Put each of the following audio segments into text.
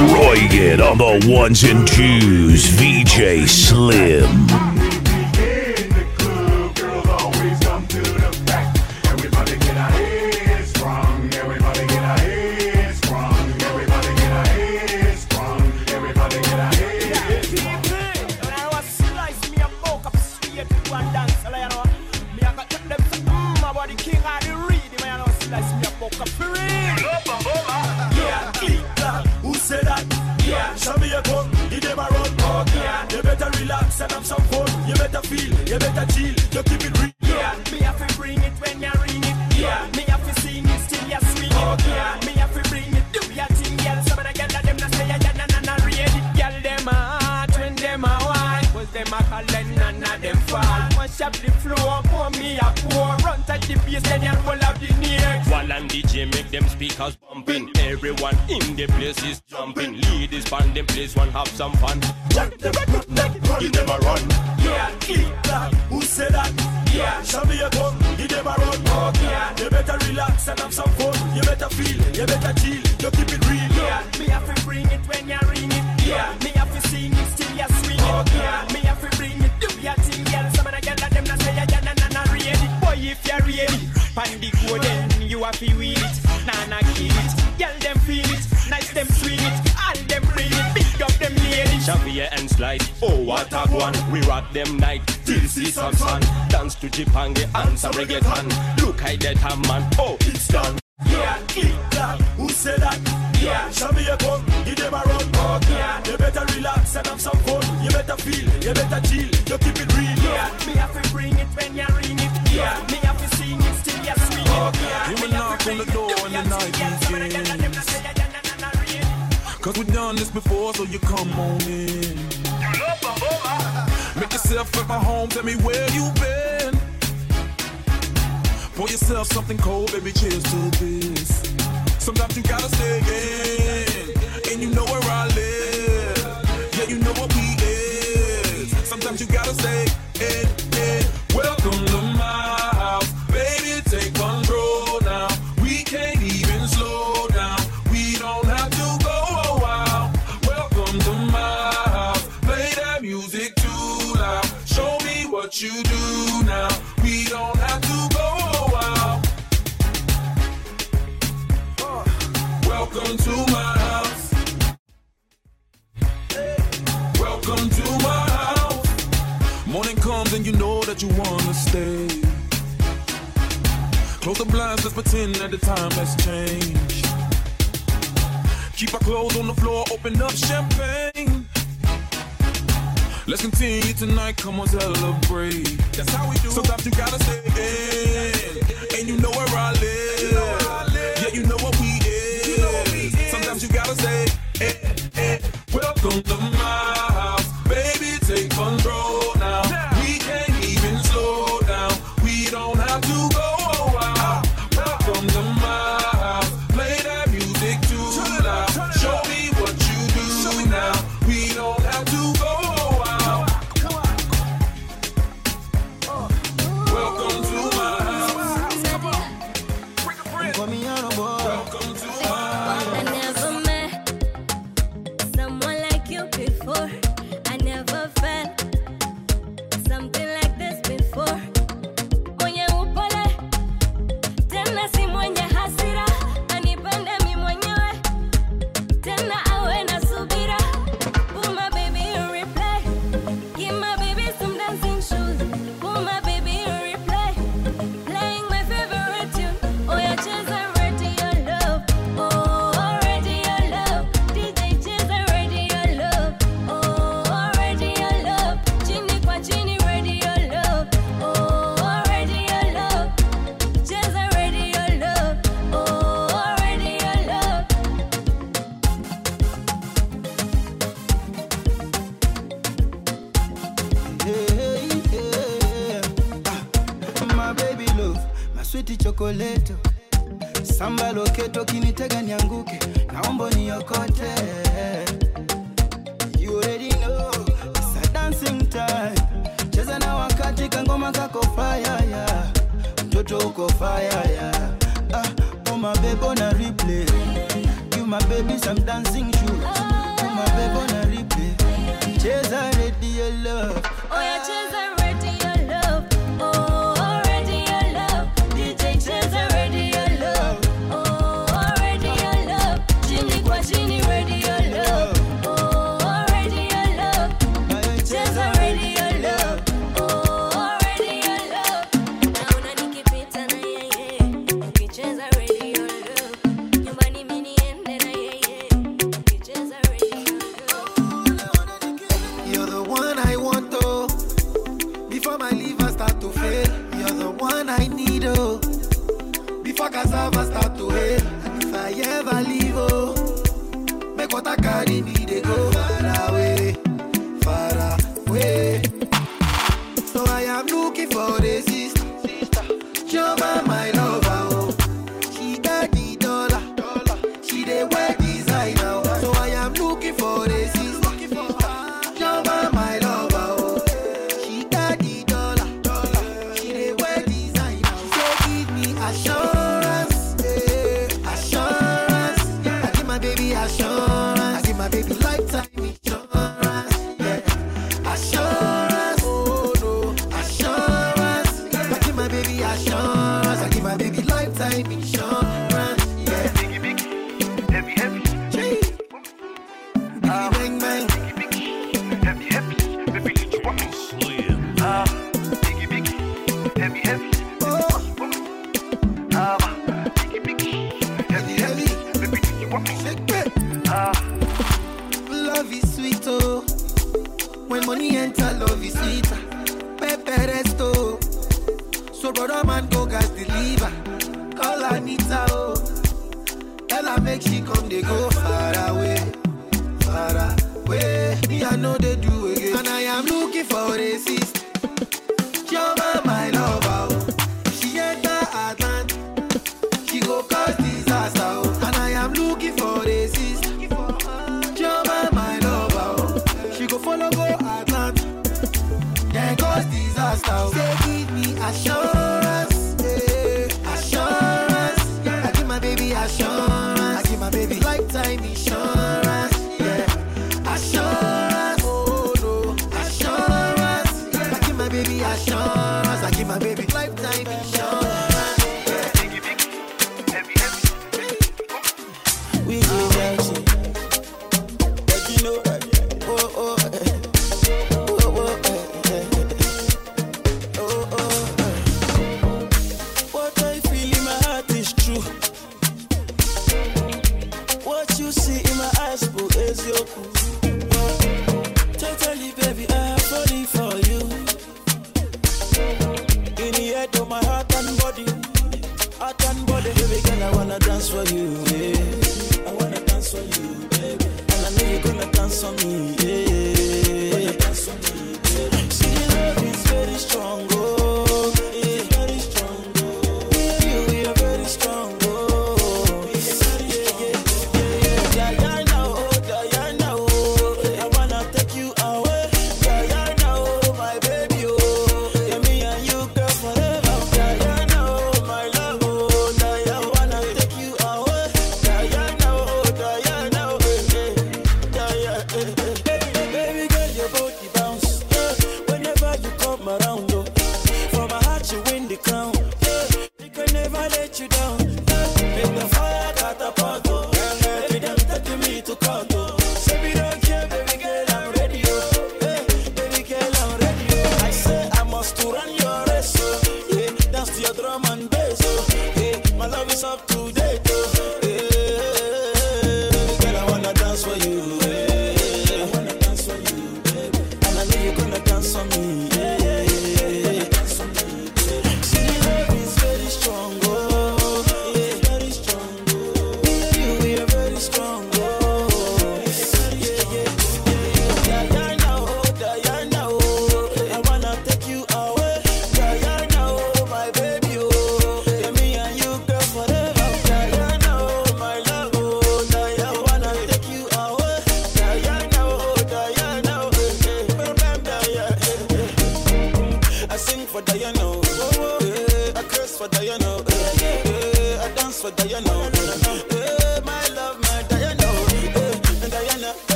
destroying it on the ones and twos. VJ Slim.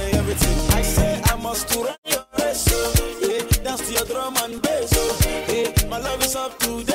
and everything. I say I must to run your race, so yeah, dance to your drum and bass, so yeah, my love is up to.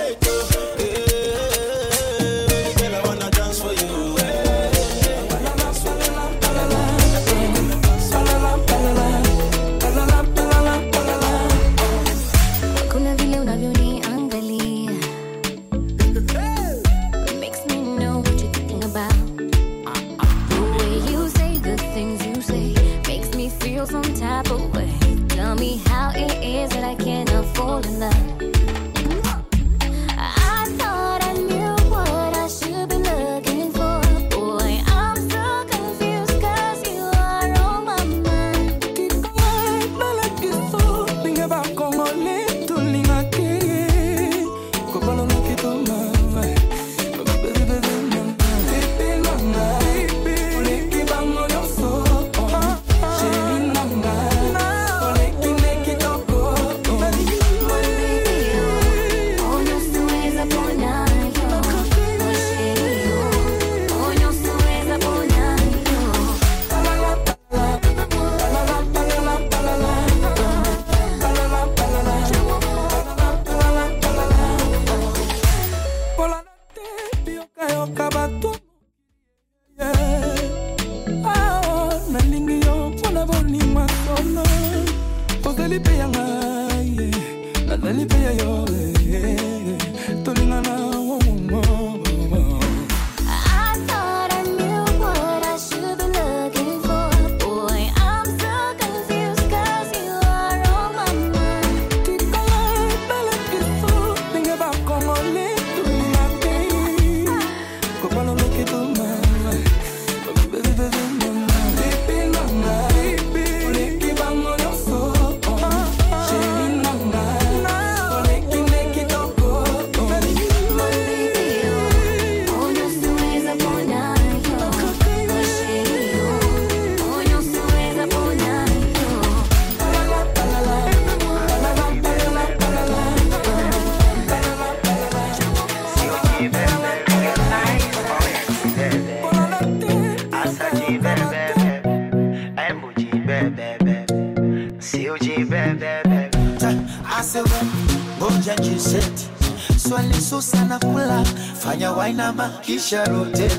Aisha rotate.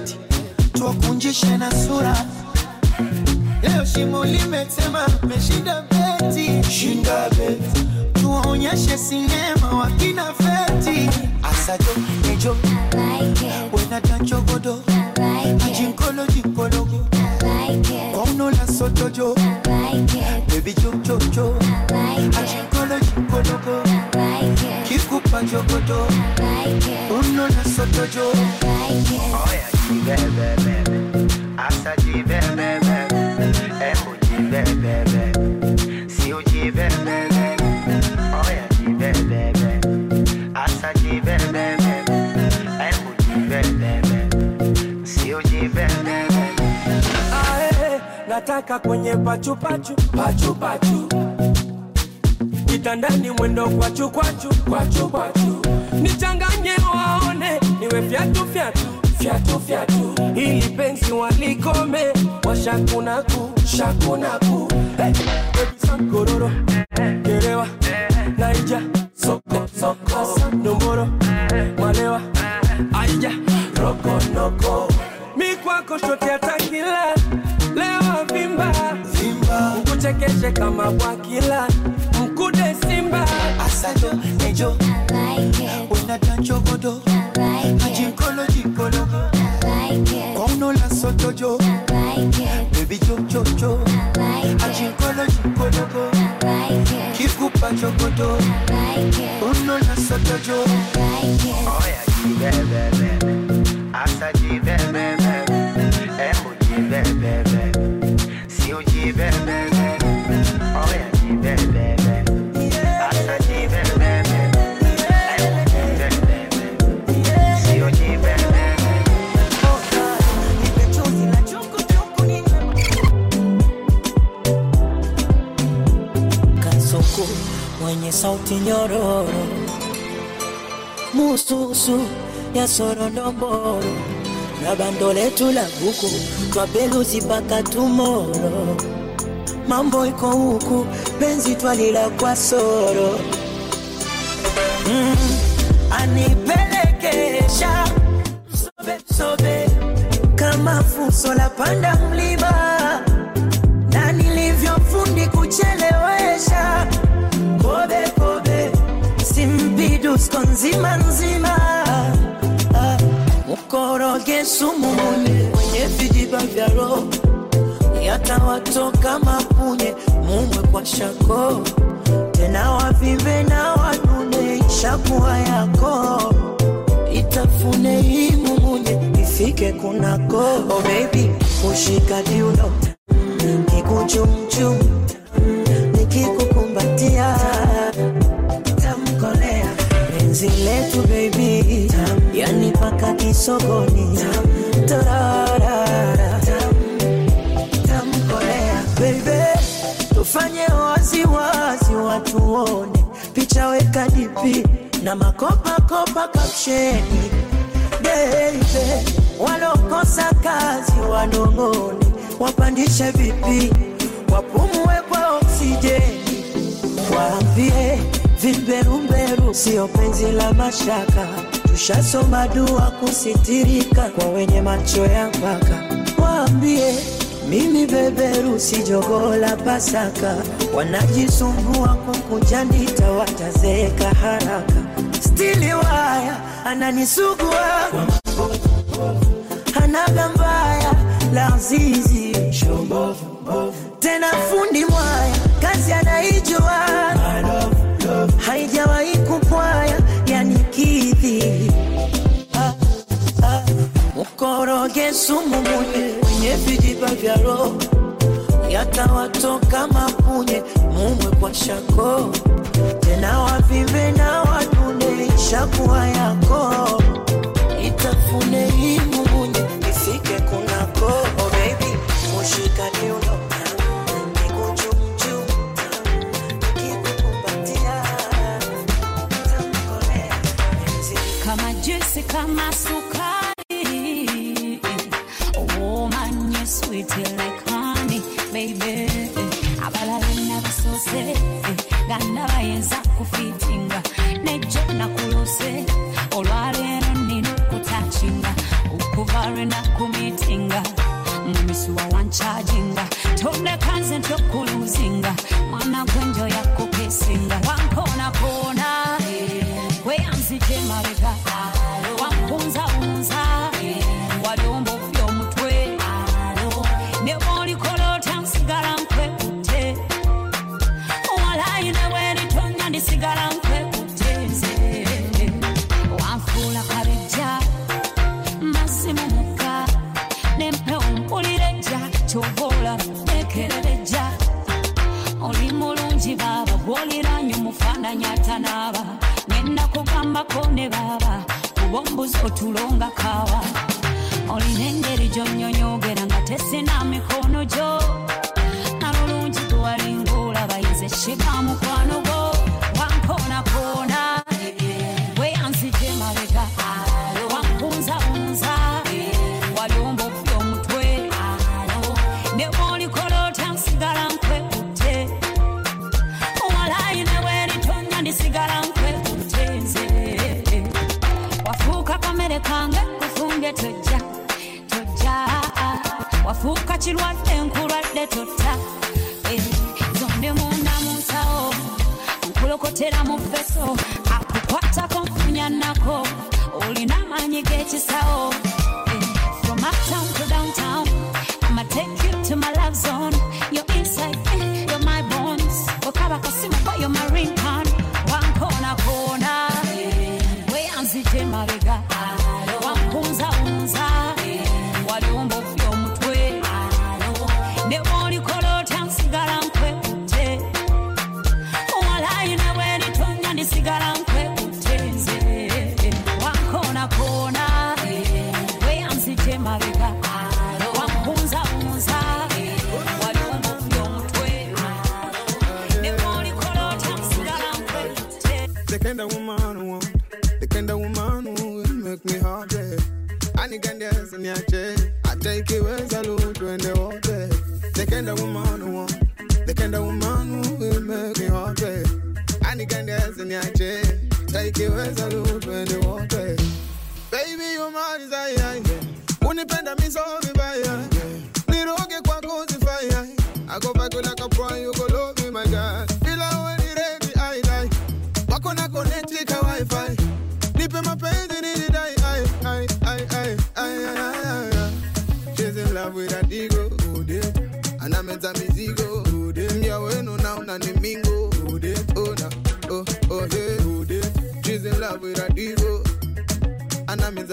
takataka kwenye pachupachu pachupachu pachu, kitandani mwendo kwachukwachu kwachukwachu nichanganye waone niwe fyatu fyatu. Fyatu fyatu. Ili penzi walikome. Washakunaku shakunaku hey, kororo kerewa naija. Soko soko. Domboro malewa. Aija. Rokonoko mi kwako Cheka mabwakila mkude simba. Asajo nejo. Unatanchogodo ajinkolo jinkolo kwaunola sotojo bebi chochocho ajinkolo jinkologo kikupa chogodo unola sotojo Oh yeah, yeah, yeah, yeah, yeah. sauti nyororo mususu ya sorondomboro na bando letu la buku twapeluzi mpaka tumoro. Mambo iko huku penzi twalila kwa soro. Mm, anipelekesha. Sobe, sobe. Kama fuso la panda mlima na nilivyofundi kuchelewe. Monusco nzima nzima. Ah, mukoroge sumu vijiba vya roho. Yatawatoka mapunye mumwe kwa shako. Tena wavimbe na wanune shakuwa yako. Itafune hii mumunye ifike kunako. Oh baby ushikadiuno kikuchumchum penzi letu baby, yani paka kisogoni. Tufanye wazi wazi, watu wone. Picha, weka dipi na makopa kopa kapsheni baby, walokosa kazi wadongoni wapandishe vipi, wapumue kwa oksijeni, waambie Viberumberu sio penzi la mashaka, tushasoma dua kusitirika kwa wenye macho ya mpaka. Waambie mimi beberu si jogoo Pasaka, wanajisumbua kukujandita watazeeka haraka. Stili waya ananisugua hanaga mbaya la azizi tena fundi Mukoroge sumu munye Mwenye vijiba vya roho Yatawatoka mapunye Mumwe kwa shako. Tena wavive na wadune Shakuwa yako.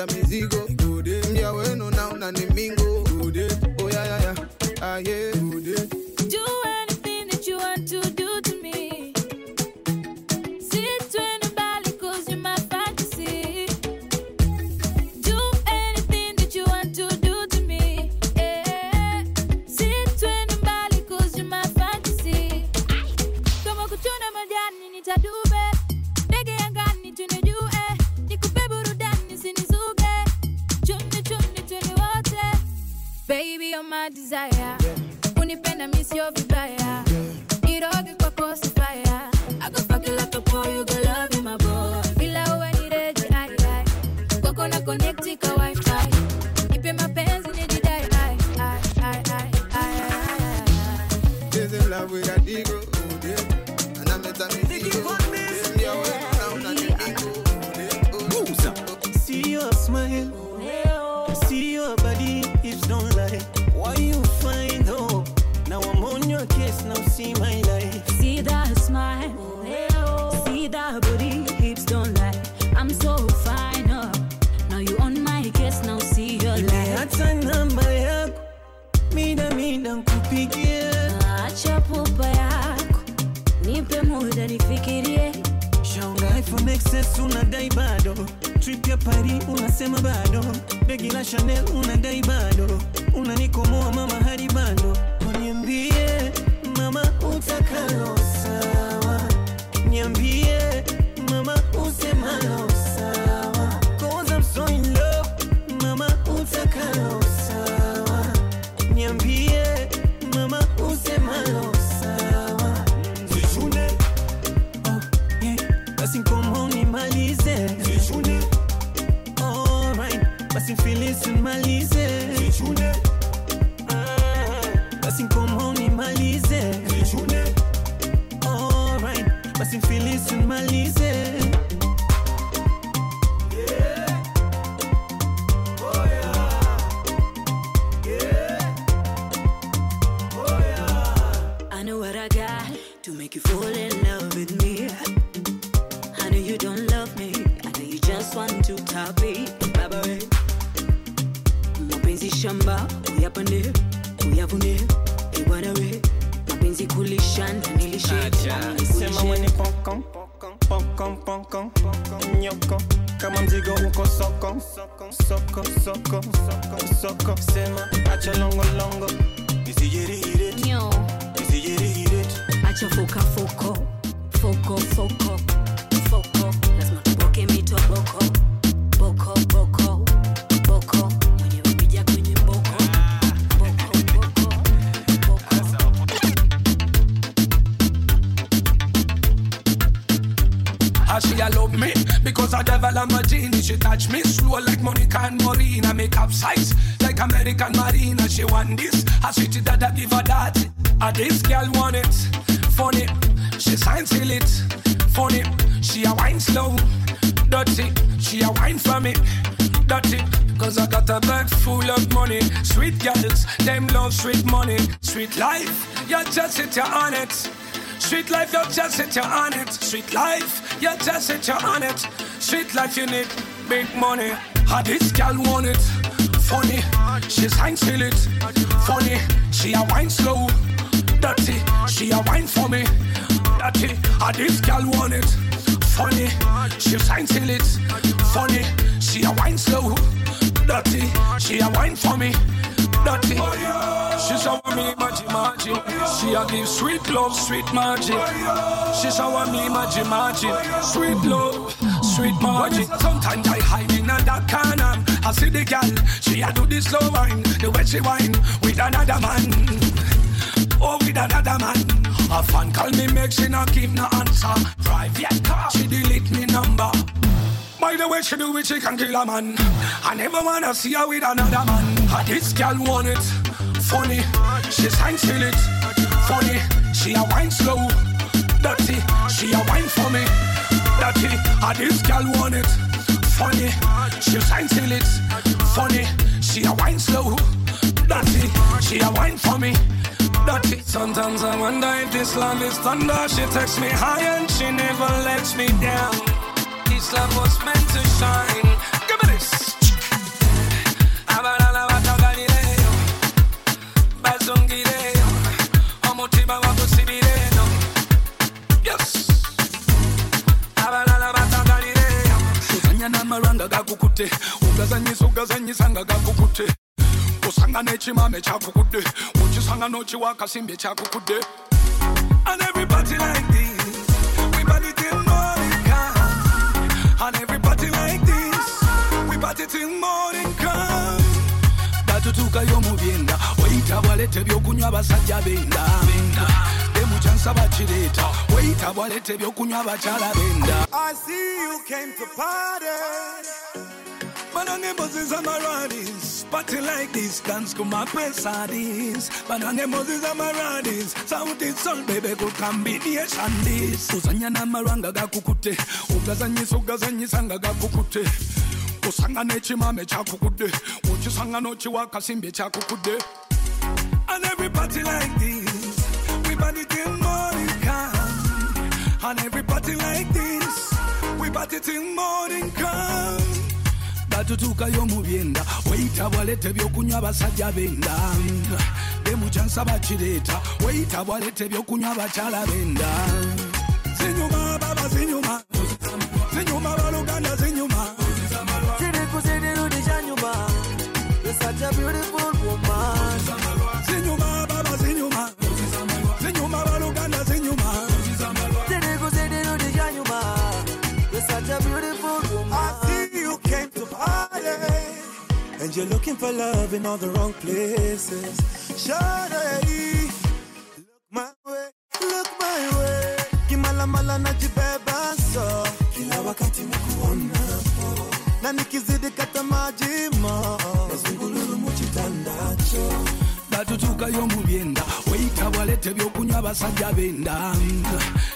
a mis hijos. Acha foka foko, foko foko, foko. Lazima tupoke mito boko, boko boko, boko. Mwenyewe pija kwenye boko, she a love me because I devil am a genie. She touch me slow like Monica and Marina. Make up size like American Marina. She want this, I sweet it that I give her that. Ah, this girl want it, funny. She sign seal it, funny. She a wine slow, dirty. She a wine for me, dirty. Cause I got a bag full of money. Sweet girls, them love sweet money. Sweet life, you just sit here on it. Sweet life, you just sit here on it. Sweet life, you just sit here on it. Sweet life, you need big money. How this girl want it? Funny, she's hang till it. Funny, she a wine slow. Dirty, she a wine for me. Dirty, how this girl want it? Funny, she's hang till it. Funny, she a wine slow. Dirty, she a wine for me. Dirty, she show me magic magic. She a give sweet love, sweet magic. She show me magic magic, sweet love, sweet magic. Sometimes I hide in a dark corner. I see the girl, she a do this slow wine, the way she wine with another man. Oh, with another man. A fan call me, make she not give no answer. Private car, she delete me number. By the way, she do it, she can kill a man. I never wanna see her with another man. Ah, This girl want it, funny. She sign till it, funny. She a wine slow, dirty. She a wine for me, dirty. Ah, This girl want it, funny. She sign till it, funny. She a wine slow, dirty. She a wine for me. Dirty. Sometimes I wonder if this love is thunder. She takes me high and she never lets me down. This love was meant to shine. Give me this. Yes. Abalala watu Galileo. Uzanya n'amalwanga gakukute ugazanyisa ugazanyisa nga gakukute osanga n'ekimame kyakukudde okisanga n'okiwa akasimbi ekyakukudde and everybody like this we party till morning come. And everybody like this we party till morning come. Batutuukayo mu byenda weyita bwaleta ebyokunywa abasajja benda. Benda. Demukyansa bakireeta weyita bwaleta ebyokunywa abakyala benda. I see you came to party. Banange Moses and Maradis, party like this, dance to my pesadis. Banange Moses and Maradis, South is soul, baby, good combination this. Uzanya na maranga gakukute, ugazanyisa ugazanyisa nga gakukute. Usanga n'ekimame kyakukudde, okisanga n'okiwa akasimbi ekyakukudde. And every party like this, we party till morning come. And every party like this, we party till morning come. Batutuukayo mu byenda. Weyita bwaleta ebyokunywa abasajja benda. Demukyansa bakireeta. Weyita bwaleta ebyokunywa abakyala benda. Zinyuma baba zinyuma. Zinyuma baluganda zinyuma. You're such a beautiful And you're looking for love in all the wrong places. Shawty, look my way, look my way. Kimala mala najibeba so. Kila wakati nakuona po. Na nikizidi kata majima. Nazungululu muchitandacho. batutuukayo mu byenda weyita bwaleta ebyokunywa abasajja benda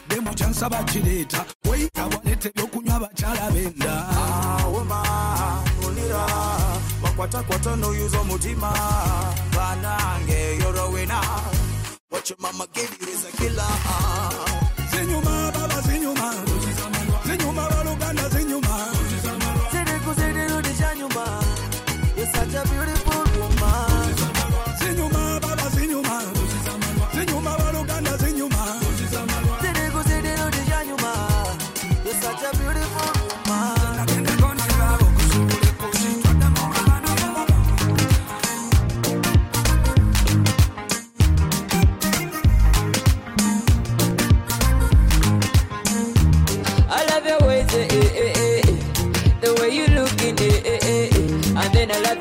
demukyansa bakireeta weyita bwaleta ebyokunywa abakyala benda ah, ulira bakwatakwata noyuza omutima banange yorowena what your mama gave you is a killer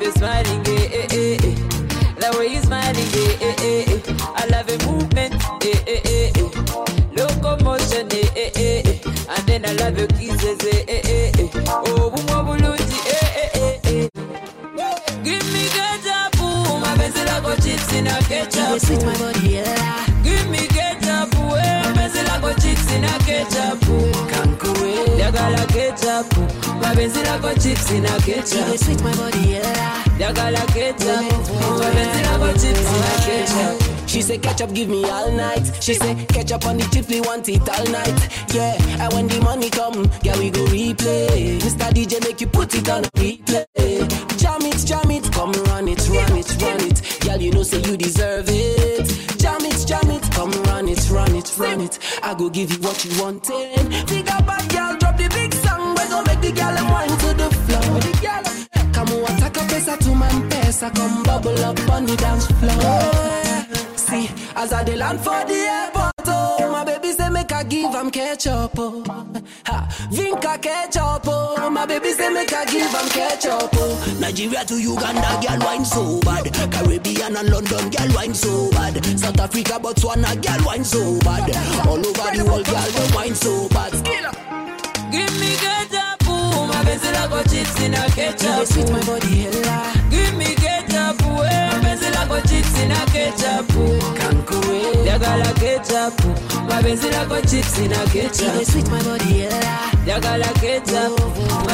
you smiling, eh, eh, eh, eh. the way you smiling, eh, eh, eh, eh. I love your movement, eh, eh, eh, eh. locomotion, eh, eh, eh, eh. and then I love your kisses, eh, eh, eh, eh. oh, bumwa bulungi, eh, eh, eh, eh. Give me ketchup, ooh, mapenzi lako chips na ketchup. sweet my body, yeah. Give me ketchup, eh, mapenzi lako chips na ketchup. Can't go away. Kankuwe, yagala ketchup, mapenzi lako chips na ketchup. sweet my body, yeah. Yagala ketchup, mapenzi lako chips na ketchup. She say ketchup give me all night. She say ketchup on the chips we want it all night. Yeah, and when the money come, yeah we go replay. Mr. DJ make you put it on replay. Jam it, jam it, come run it, run it, run it. Girl, you know say you deserve it. Jam it, jam it, come run it, run it, run it. I go give you what you wanted. Figure back, girl, drop the big song, we go make the girl them wine to the floor. Come on, take a pesa to my pesa, come bubble up on the dance floor. See, as I land for the airport, oh, my baby say make I give am ketchup. Oh. Ha, Vinca ketchup. Oh. My baby say make I give am ketchup. Oh. Nigeria to Uganda, girl wine so bad. Caribbean and London, girl wine so bad. South Africa, Botswana, girl wine so bad. All over the world, girl they wine so bad. Give me ketchup, ooh, my best go chips in a ketchup. You sweet my body hella. Give me ketchup, eh, my best go chips in a ketchup. ooh. Kankuwe. Jagala ketchup, best go chips in a You ketchup. sweet my body hella. Jagala ketchup,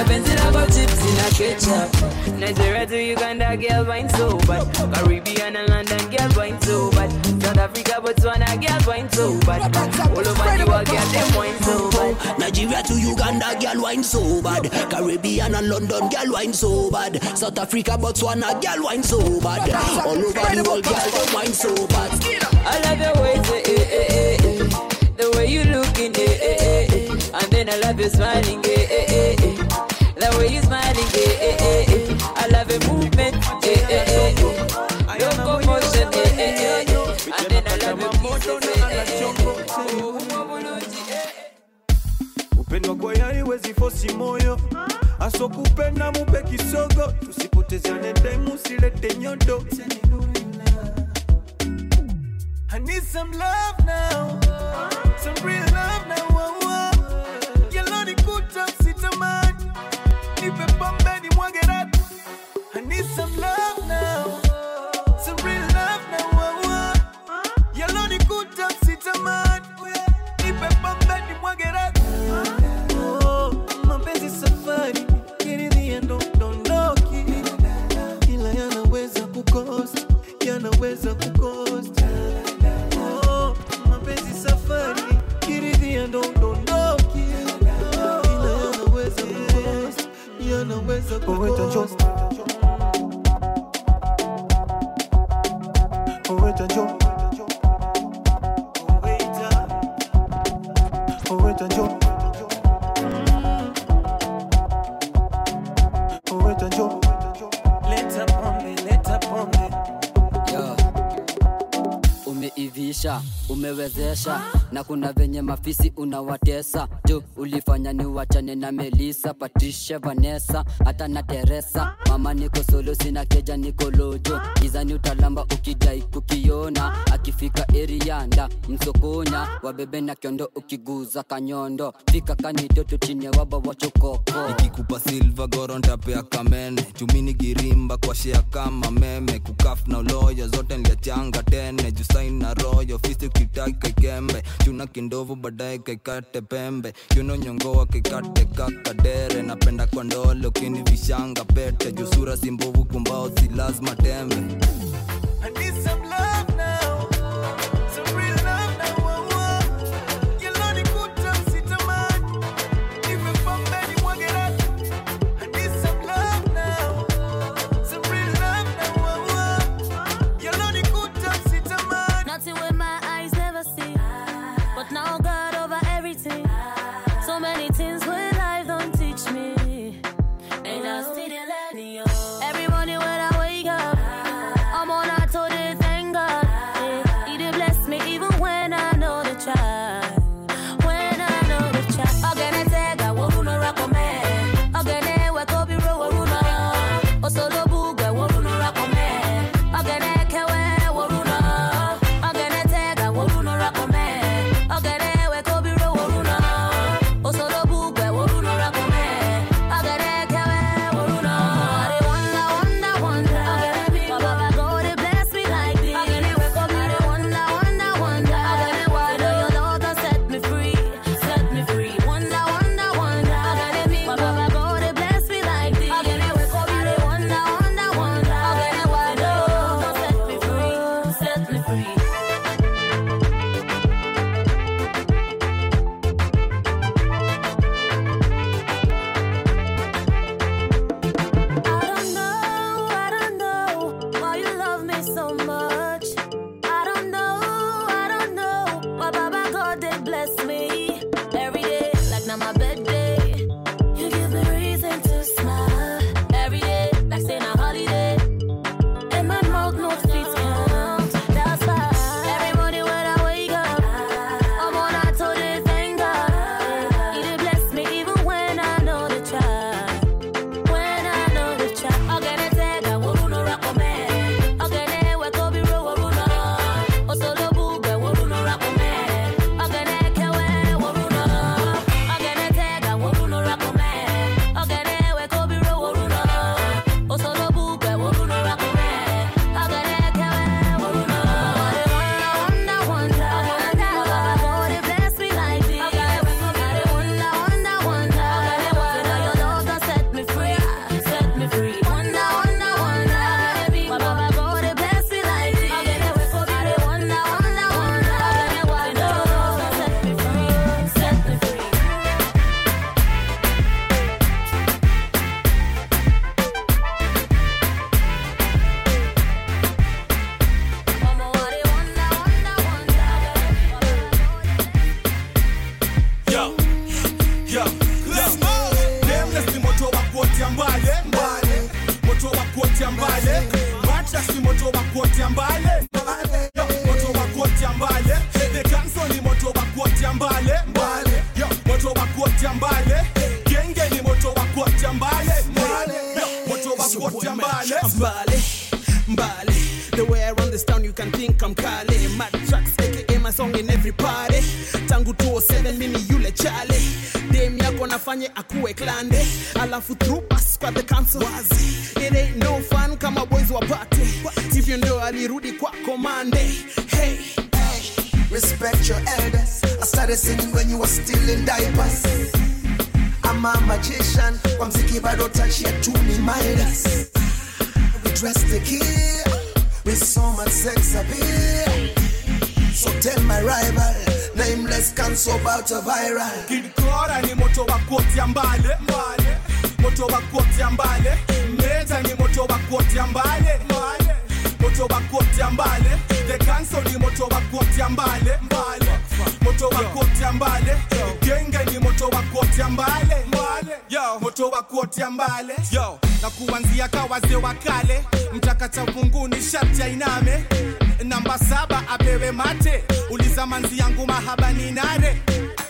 best go chips in a ketchup. Nigeria to Uganda, girl wine so bad. Caribbean and London, girl wine so bad. South Africa, Botswana, girl wine so bad. All over the world, girl them wine so bad. Nigeria to Uganda, girl wine so bad. Caribbean and London, girl wine so bad. South Africa, Botswana, girl wine so bad. All over the world, girl they wine so bad. I love your ways, eh, eh, eh, eh, eh. the way you looking, eh, eh, eh, eh. and then I love you smiling, eh, eh, eh, eh. the way you smiling, eh, eh, eh, eh. I love your movement, eh, eh, eh, eh. your commotion, eh, eh, eh, eh. and then I love your kisses, eh, eh, eh, eh. Oh, eh, eh. upendo kwa yai wezi fosi moyo asokupenda mupe kisogo tusipotezane demu silete nyodo I need some love now, some real love now. Oh, oh. Yellow ni kuta sitamani, nipe pombe ni mwage rap. I need some love now, some real love now. Oh, oh. Yellow ni kuta sitamani, nipe pombe ni mwage rap. Oh, mapenzi safari kiridhia ndo dondoki, ila yanaweza kukost, yanaweza kukost. Njo Leta pombe, leta pombe Yo. Umeivisha, umewezesha. Na kuna venye mafisi unawatesa. Jo ulifanya ni wachane na Melisa, Patricia, Vanessa hata na Teresa. Mama niko solo, sina keja, niko lojo. Gizani, utalamba ukidai kukiona. Akifika erianda msokonya. Wabebe na kiondo, ukiguza kanyondo. Fika kanitoto chine waba wachokoko ikikupa silva goro ntapea kamene. Chumini girimba kwa shea kama meme. Kukaf na uloyo zote nliachanga tene. Jusain na royo fisi ukitaki kaikembe chuna kindovu baadaye kaikate pembe. Yuno nyongoa kaikate kakadere napenda kwa ndole ukini vishanga pete. Josura simbovu kumbao si lazima tembe. I need some love kuotea mbale Genge ni moto wa kuotea mbale moto wa kuotea mbale na kuanzia kawaze wa kale. Mtakata vunguni sharti ainame. Namba saba apewe mate. Uliza manzi yangu mahaba ni nane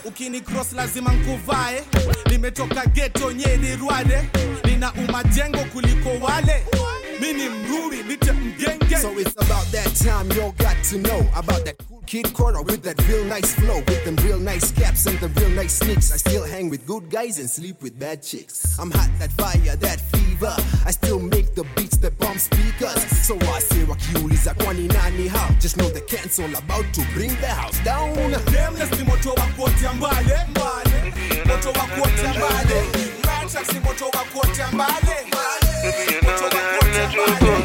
ukini cross lazima nkuvae. Nimetoka geto nyeri rwade nina umajengo kuliko wale mini mruri nite mgenge So it's about that time y'all got to know about that cool kid corner with that real nice flow, with them real nice caps and the real nice sneaks. I still hang with good guys and sleep with bad chicks. I'm hot, that fire, that fever. I still make the beats that bomb speakers. So I say wakiuliza kwani nani how? Just know the cancel about to bring the house down. Ni moto wa kuotea mbale mbale moto wa kuotea mbale Matrax moto wa kuotea mbale mbale moto wa kuotea mbale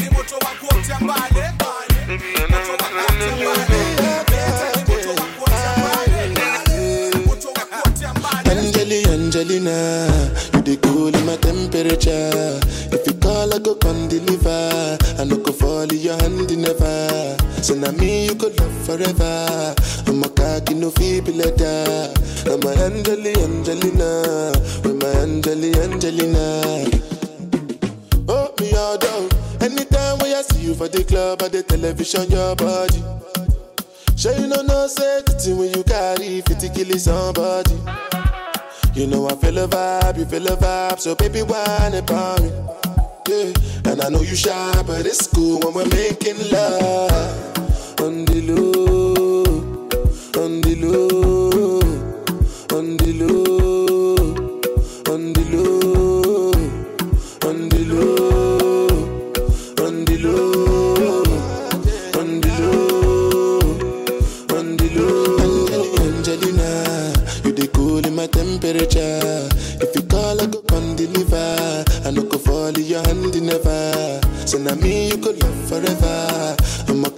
ni moto wa kuotea mbale mbale moto wa kuotea mbale Meza ni moto wa kuotea mbale mbale moto wa kuotea Angeli, Angelina, you the cool in my temperature. If you call, I go come deliver. I no go fall in your hand never. So now me you could love forever. I'm a cocky no feeble letter. I'm a Angeli, Angelina, with my Angeli, Angelina. Oh me all down. Anytime when I see you for the club or the television, your body. Sure you know no thing when you carry 50 kill somebody. You know I feel a vibe, you feel a vibe, so baby whine about me. Yeah, and I know you shy, but it's cool when we're making love. On the low, on the low, on the low, on the low, on the low, on the low, on the low, on the low. Angelina, you the cool in my temperature. If you call, I go come deliver. I no go fall in your hand never. So now me you could love forever.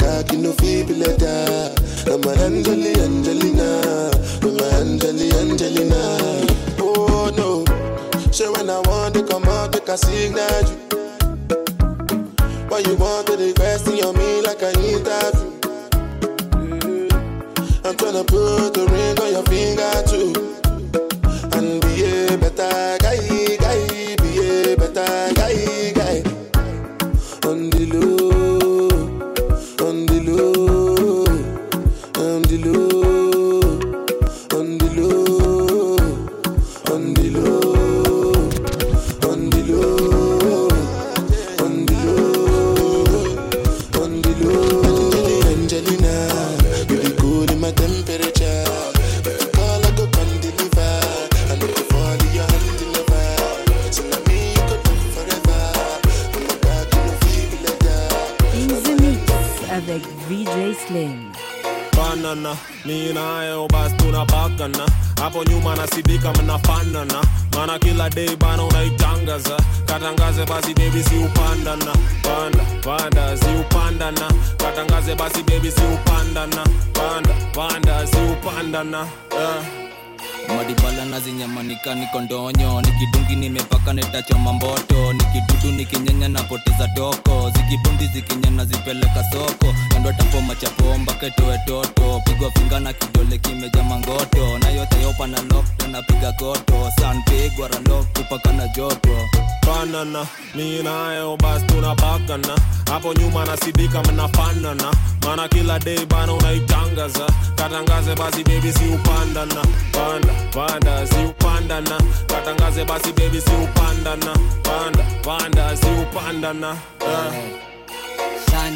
A cocky no feeble letter. I'm a Angeli Angelina, I'm a Angeli Angelina. Oh no, so when I want to come out, make a signal you. Why you want to question on me like I interview? I'm tryna put a ring on your finger too. Banana mi eh, nayo oh, basi tunabagana hapo nyuma nasidika mnafanana mana kila day bana unaitangaza. Katangaze basi bebi si upandana. Panda panda si upandana. Katangaze basi bebi si upandana. Panda panda si upandana. Yeah. madibala nazinyamanika niko ndonyo. Nikidungi nimepaka netachoma mboto. Nikidudu nikinyanya napoteza toko zikibundi zikinyana zipeleka soko. Kandwatapo machapo mpaka pigwa finga na kidole kimeja mangoto. Na na lokto napiga koto. Sanpigwa ralok kupaka na joto. Fanana mi basi tunapakana hapo nyuma nasidika mnafanana maana kila dei bana unaitangaza. Katangaze basi bebi upandana panda panda siupandana katangaze basi bebi siupandana panda panda siupandana uh. Ah.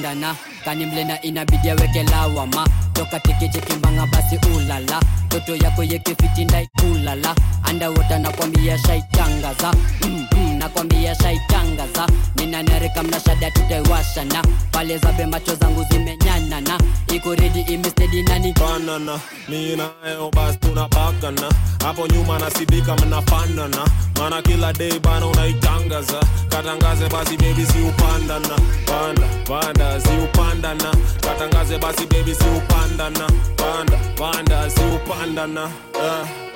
kupendana kani mlena inabidi aweke lawama toka tikichikimbanga basi ulala. Toto yako yekefitindai kulala. Andawota nakwambia shaitangaza. Mm -hmm, nakwambia shaitangaza. Ninanereka mnashada tutaiwashana pale zabe macho zangu zimenyanana iko redi ninayo basi tunabakana hapo nyuma nasidika mnafanana. Mana kila day bana unaitangaza. Katangaze basi bebi upandana. Panda panda. panda ziupandana. Katangaze basi bebi ziupandana. Panda panda ziupandana. Uh.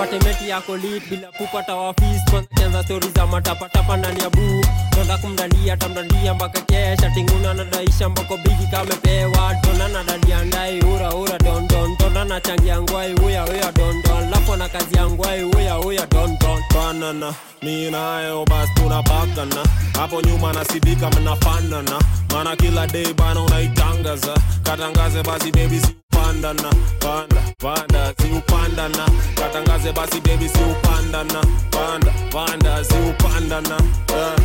patemeti yako lit bila kupata wafis kwanza stori za matapatapa ndani ya buu. Tonda kumdandia tamdandia mpaka kesha. Tinguna nadaisha mbako bigi kamepewa. Tona nadadia ndai uraura dondon tona nachangia ngwai uyauya dondon lapo na kazi ya ngwai uyauya dondon banana mi basi tunapakana. Hapo nyuma nasidika mnafanana mana kila dei bana unaitangaza. Katangaze basi bebi pandana panda panda si upandana. Katangaze basi baby si upandana. Panda panda si upandana. Eh.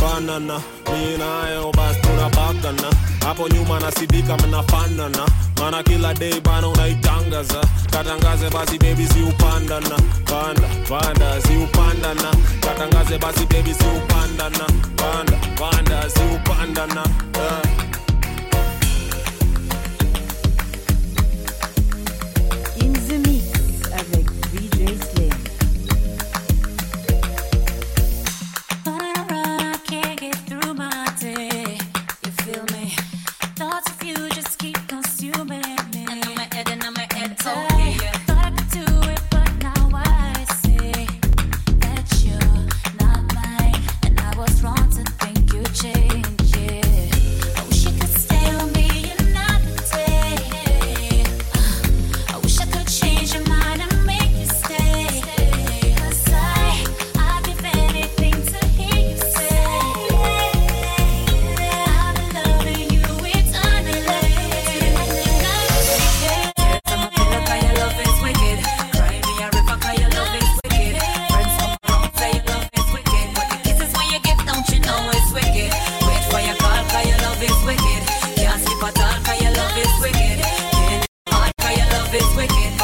Banana mi nayo basi tunabakana hapo nyuma nasidika mnafanana mana kila dei bana unaitangaza. Katangaze basi bebi si upandana. Panda panda si upandana. Katangaze basi bebi si upandana. Panda panda si upandana. Uh. it's wicked.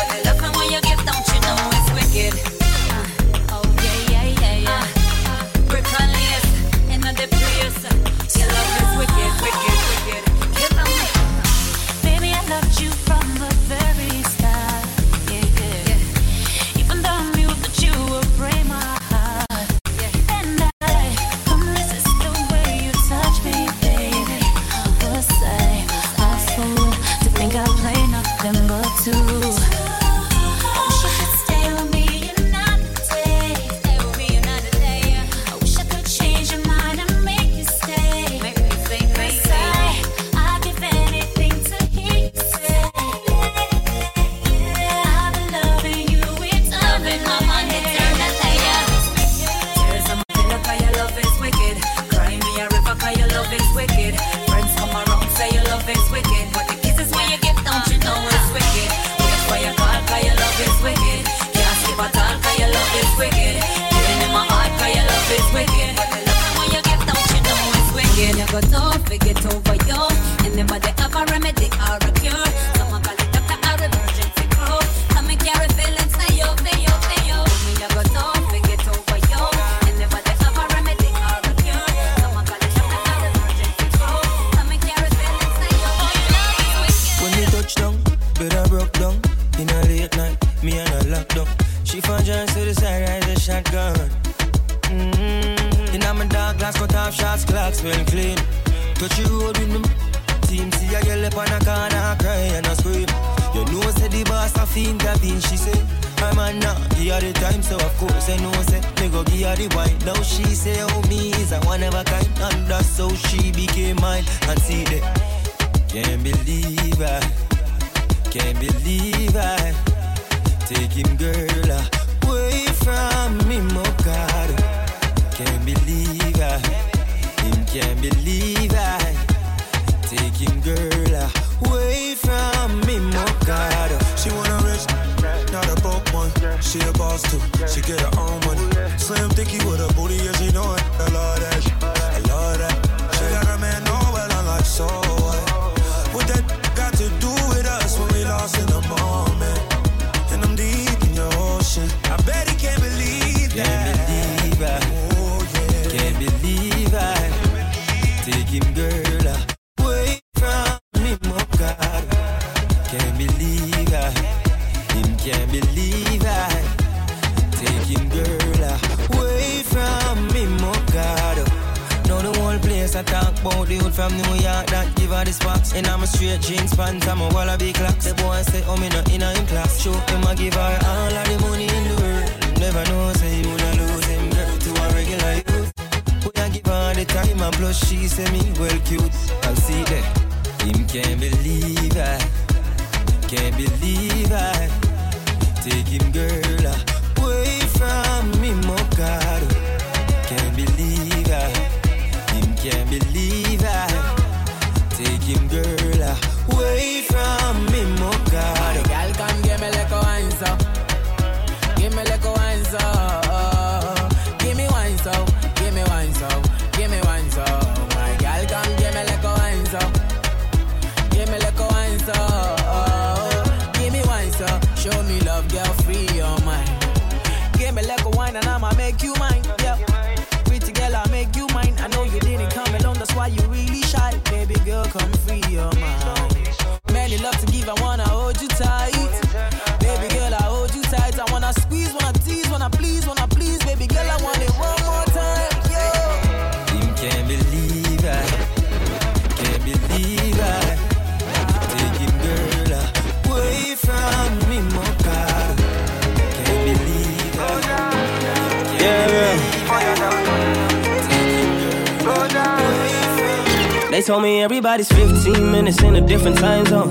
told me everybody's 15 minutes in a different time zone.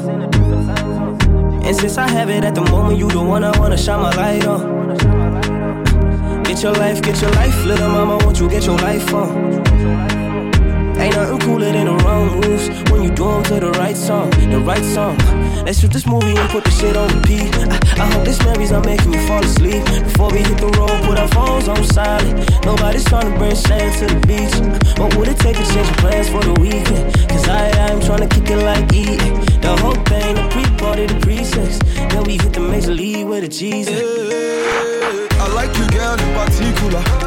And since I have it at the moment, you the one I wanna shine my light on. Get your life, get your life, little mama, won't you get your life on? Ain't nothing cooler than the wrong moves when you do them to the right song, the right song. Let's shoot this movie and put the shit on the I, I hope this memories not making you fall asleep. Before we hit the road, put our phones on silent. Nobody's trying to bring sand to the beach. What would it take to change plans for the weekend? Cause I, I am trying to kick it like E. The whole thing, the pre-party, the pre-sex. Then we hit the major league with a Jesus. Yeah, I like you, girl, in particular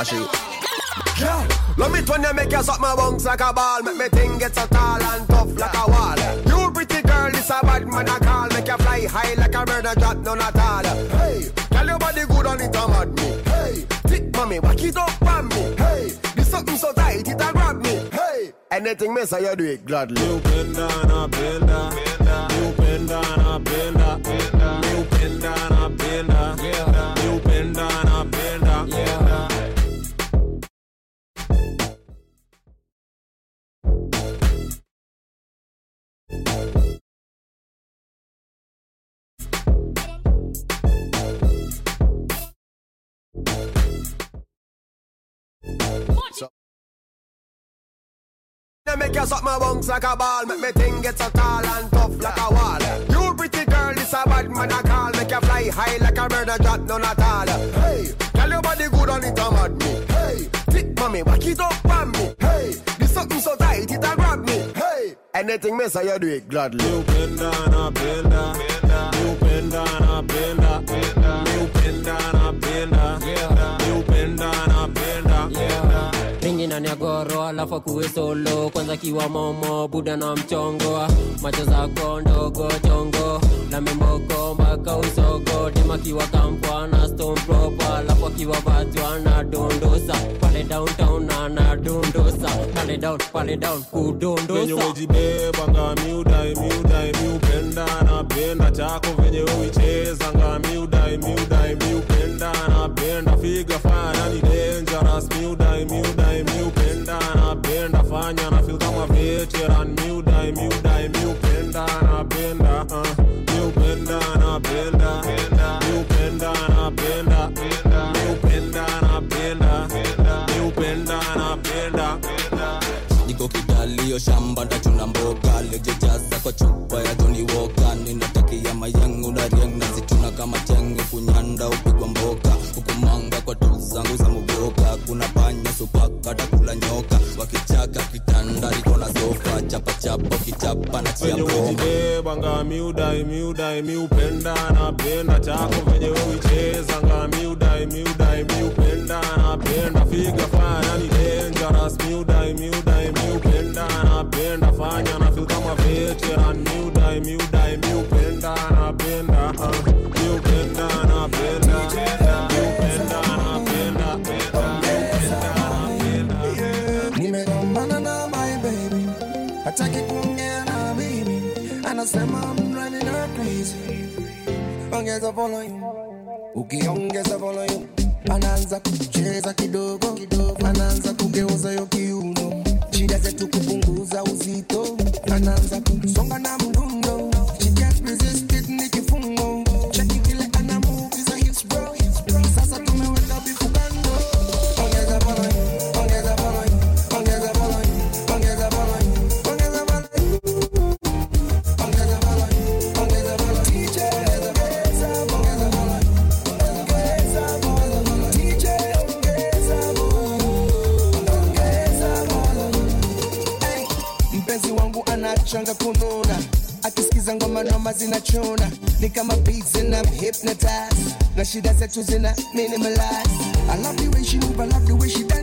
Mash it. Yeah. Love it when you make you suck my bones like a ball Make me thing get so tall and tough like a wall You pretty girl, this a bad man I call Make you fly high like a bird drop none at all Hey, tell your body good on it, I'm at me Hey, thick mommy, back it up on me Hey, this something so tight, it a grab me Hey, anything me say you do it gladly You bend down, I bend down. You bend down, I bend down. You bend down, I bend down. You bend down, I bend down. You make you suck my bones like a ball. Make me thing get so tall and tough like a wall. You pretty girl, this a bad man I call. Make you fly high like a bird and drop none at all. Hey, tell your body good on it, I'm me. Hey, thick mommy, back it up on me. Hey, this something so tight, it a grab me. Hey, anything me say you do it gladly. You bend down, I bend down. You bend down, I bend down. You bend down, inaniagoro alafu akuwe solo. Kwanza kiwa momo buda na mchongo. Macho zako ndogo chongo. Lamemboko mpaka usogo dema kiwa kampwa na stompropo alafu akiwa vatwa na dondosa. Pale downtown na dondosa. Pale down pale down kudondosa. Wejibeba ngami udai mi chako venye uicheza ngami udai mi figa fire nani dangerous shamba ndachuna mboga. Lijijaza kwa chupa ya Johnny Walker ninatakia mayangu na zituna kama chengo kunyanda upigwa mboga. Hukumanga kwa tu zangu za muboka kuna panya supaka takula nyoka. Wakichaka kitanda liko na sofa. Kichapa na chia bonga chako. Venye uicheza ngami udai figa fire ni dangerous mi udai mi udai mi upenda napenda fanya na feel kama veteran. Miudai miudai miupenda napenda uh, miupenda napenda miupenda napenda Nimegombana na my baby, hataki kuongea na mimi, anasema driving her crazy. Ongeza volume, ukiongeza volume, anaanza kucheza kidogo kidogo, anaanza kugeuza yo kiuno, shida zetu kupunguza uzito, anaanza kusonga na mdundo, anachanga kununa. Akisikiza ngoma noma zinachuna. Ni kama hypnotized. Na shida zetu zina I love the way she move, I love the way she dancing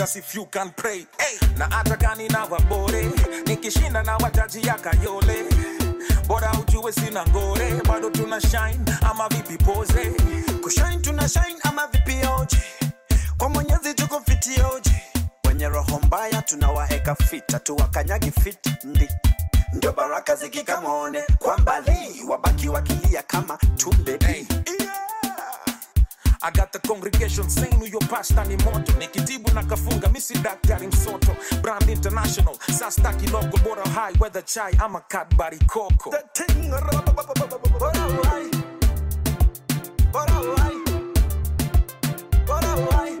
just if you can pray hey, na hata gani na wabore nikishinda na wataji ya kayole. Bora ujue sina ngore bado tuna shine ama vipi poze kushine tuna shine ama vipi oje kwa mwenyezi tuko fiti oje wenye roho mbaya tunawaeka fita tuwakanyagi fiti. Ndi ndio baraka zikikamone kwa mbali wabaki wakilia kama tumbe. hey. I got the congregation saying huyo pasta ni moto, nikitibu nakafunga. misi daktari msoto. Brand International sasta kidogo bora high weather chai ama Cadbury Coco. The thing, but high. but high. but high.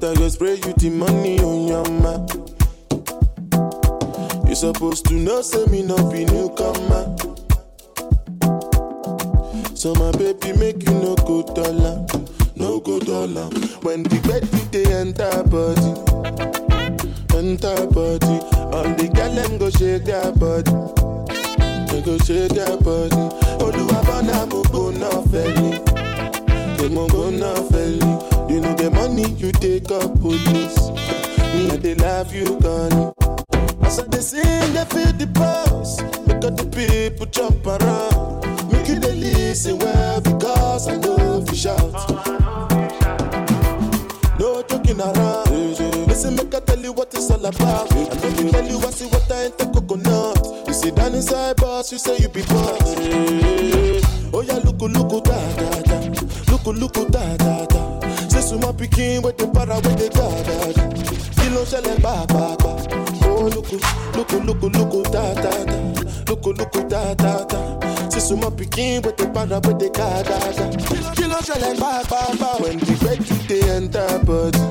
mouth, I go spray you the money on your ma. You supposed to know, say me no be newcomer. So my baby make you no go dollar, no go dollar. When the baby they enter body, enter body, all the girl them go shake their body, they go shake their body. Oluwabana mo go na feli, mo go na feli. Even the money you take up police. Me, I they love you, gone. As I they sing, they feel the pulse. at the people jump around. Make you they listen well because I know if you shout. No joking around. Listen, make I tell you what it's all about. And let me tell you I see what I ain't the coconut. You sit down inside, boss, you say you be boss. Oh yeah, look, look, look. Look, look, Pikin with the para with the da-da-da Kilo ṣẹlẹ̀ bá-bá-bá Oh loko, loko, loko, loko, da-da-da Loko, loko, da-da-da Sisu mọ pikin with the para with the da-da-da Kilo ṣẹlẹ̀ bá-bá-bá When the bread dey enter body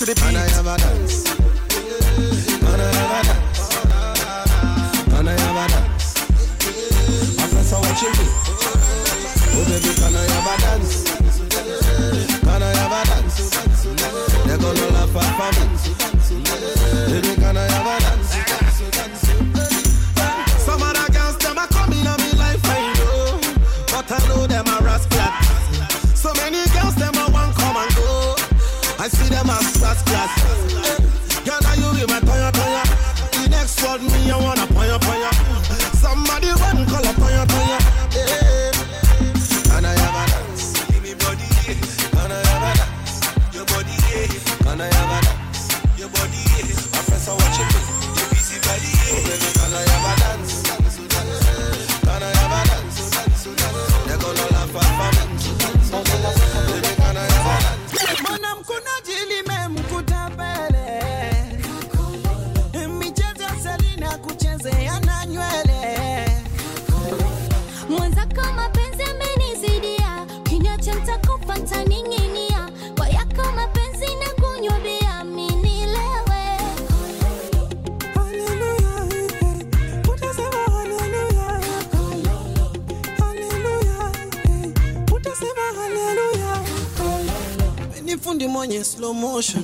to the beat. Motion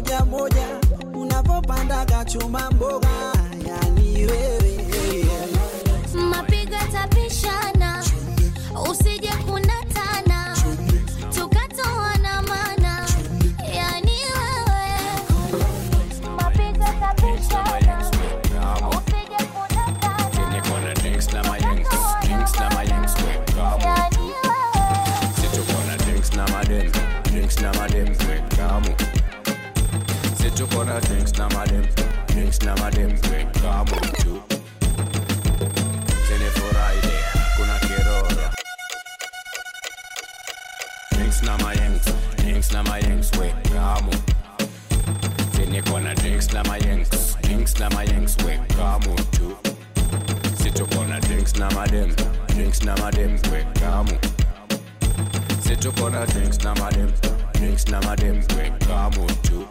moja moja. Unavopandaga chuma mboga Situkona drinks na madem, drinks na madem, quick kamu tu. Sinifurahi, kuna kiroro. Drinks na mayengs, drinks na mayengs, quick kamu. Sinikona drinks na mayengs, drinks na mayengs, quick kamu tu. situkona drinks na madem drinks na madem kwekamu situkona drinks na madem drinks na madem kwekamu tu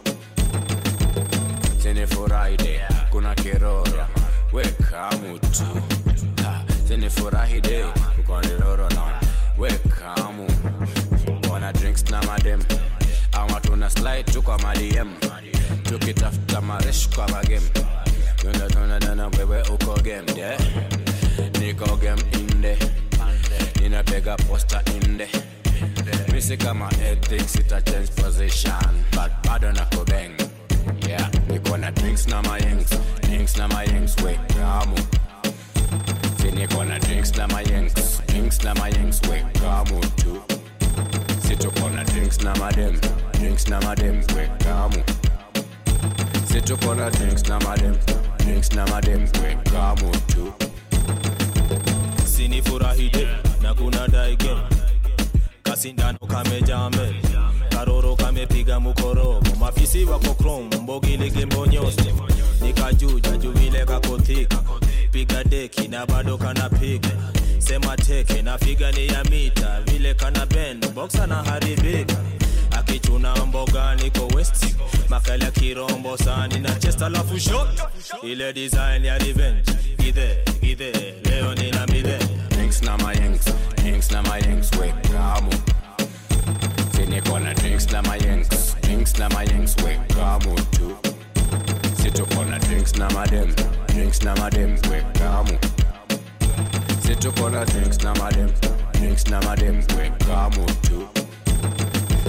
sinifurahide kuna kiroro. Weka mutu Ha, sinifurahide ukoniroro na. Wekamu wana drinks na madem. Ama tuna slide tu kwa madiem. Tukitafuta maresh kwa magem tunatunadana wewe uko game niko game inde. Ninapega posta inde. Misi kama ethics ita change position but bado na kubeng yeah niko na drinks na mayengs drinks na mayengs wekamu si niko na drinks na mayengs drinks na mayengs wekamu tu si tuko na drinks na madem drinks na madem wekamu si tuko na drinks na madem drinks na madem wekamu tu sinifurahide na kuna daige. Kasindano kamejame karoro kamepiga mukorogo mafisi wako krom mbogilige mbonyoste nikajuja juvile kakothika piga deki na bado kanapiga sema teke nafiga ni ya mita. Vile kana bend boksa na haribika. Akichuna mboga niko west makala kirombo sani na chest alafu shot. Ile design ya revenge. Githe githe leo nina midhe drinks na mayengs drinks na mayengs wekamu si niko na drinks na mayengs drinks na mayengs wekamu tu si tuko na drinks na madem drinks na madem wekamu si tuko na drinks na madem drinks na madem wekamu tu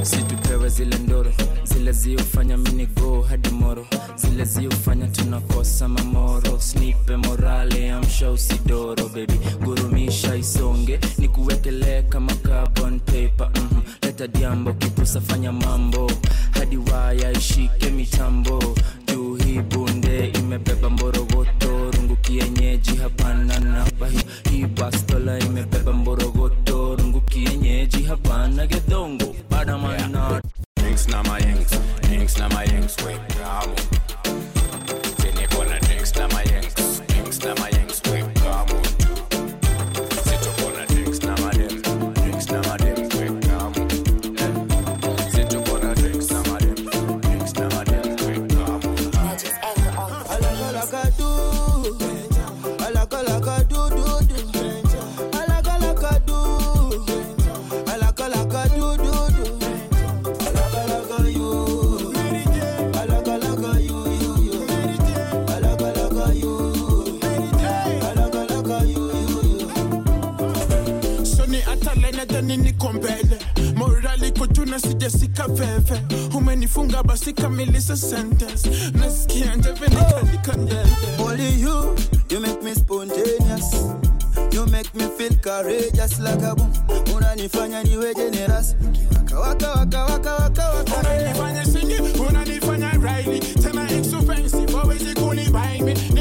situpewe zile ndoro zile ziufanya minigo hadi moro. Zile ziufanya tunakosa mamoro. Snipe morale amsha usidoro bebi gurumisha isonge ni kuwekelee kama carbon paper mm Dr. Diambo kipusa fanya mambo. Hadi waya ishike mitambo. Juu hii bunde imebeba mborogoto rungu kienyeji hapana napa hii. Bastola imebeba mborogoto rungu kienyeji hapana gedongo. Badamanat yeah. Veve umenifunga basi kamilisa sentence nasikia njeve nikaandika njeve Only you, you make me spontaneous. You make me feel courageous like a boom. Unanifanya niwe generous. Waka waka waka waka waka unanifanya singi unanifanya raili tena expensive wawezi kunibai mi nina deni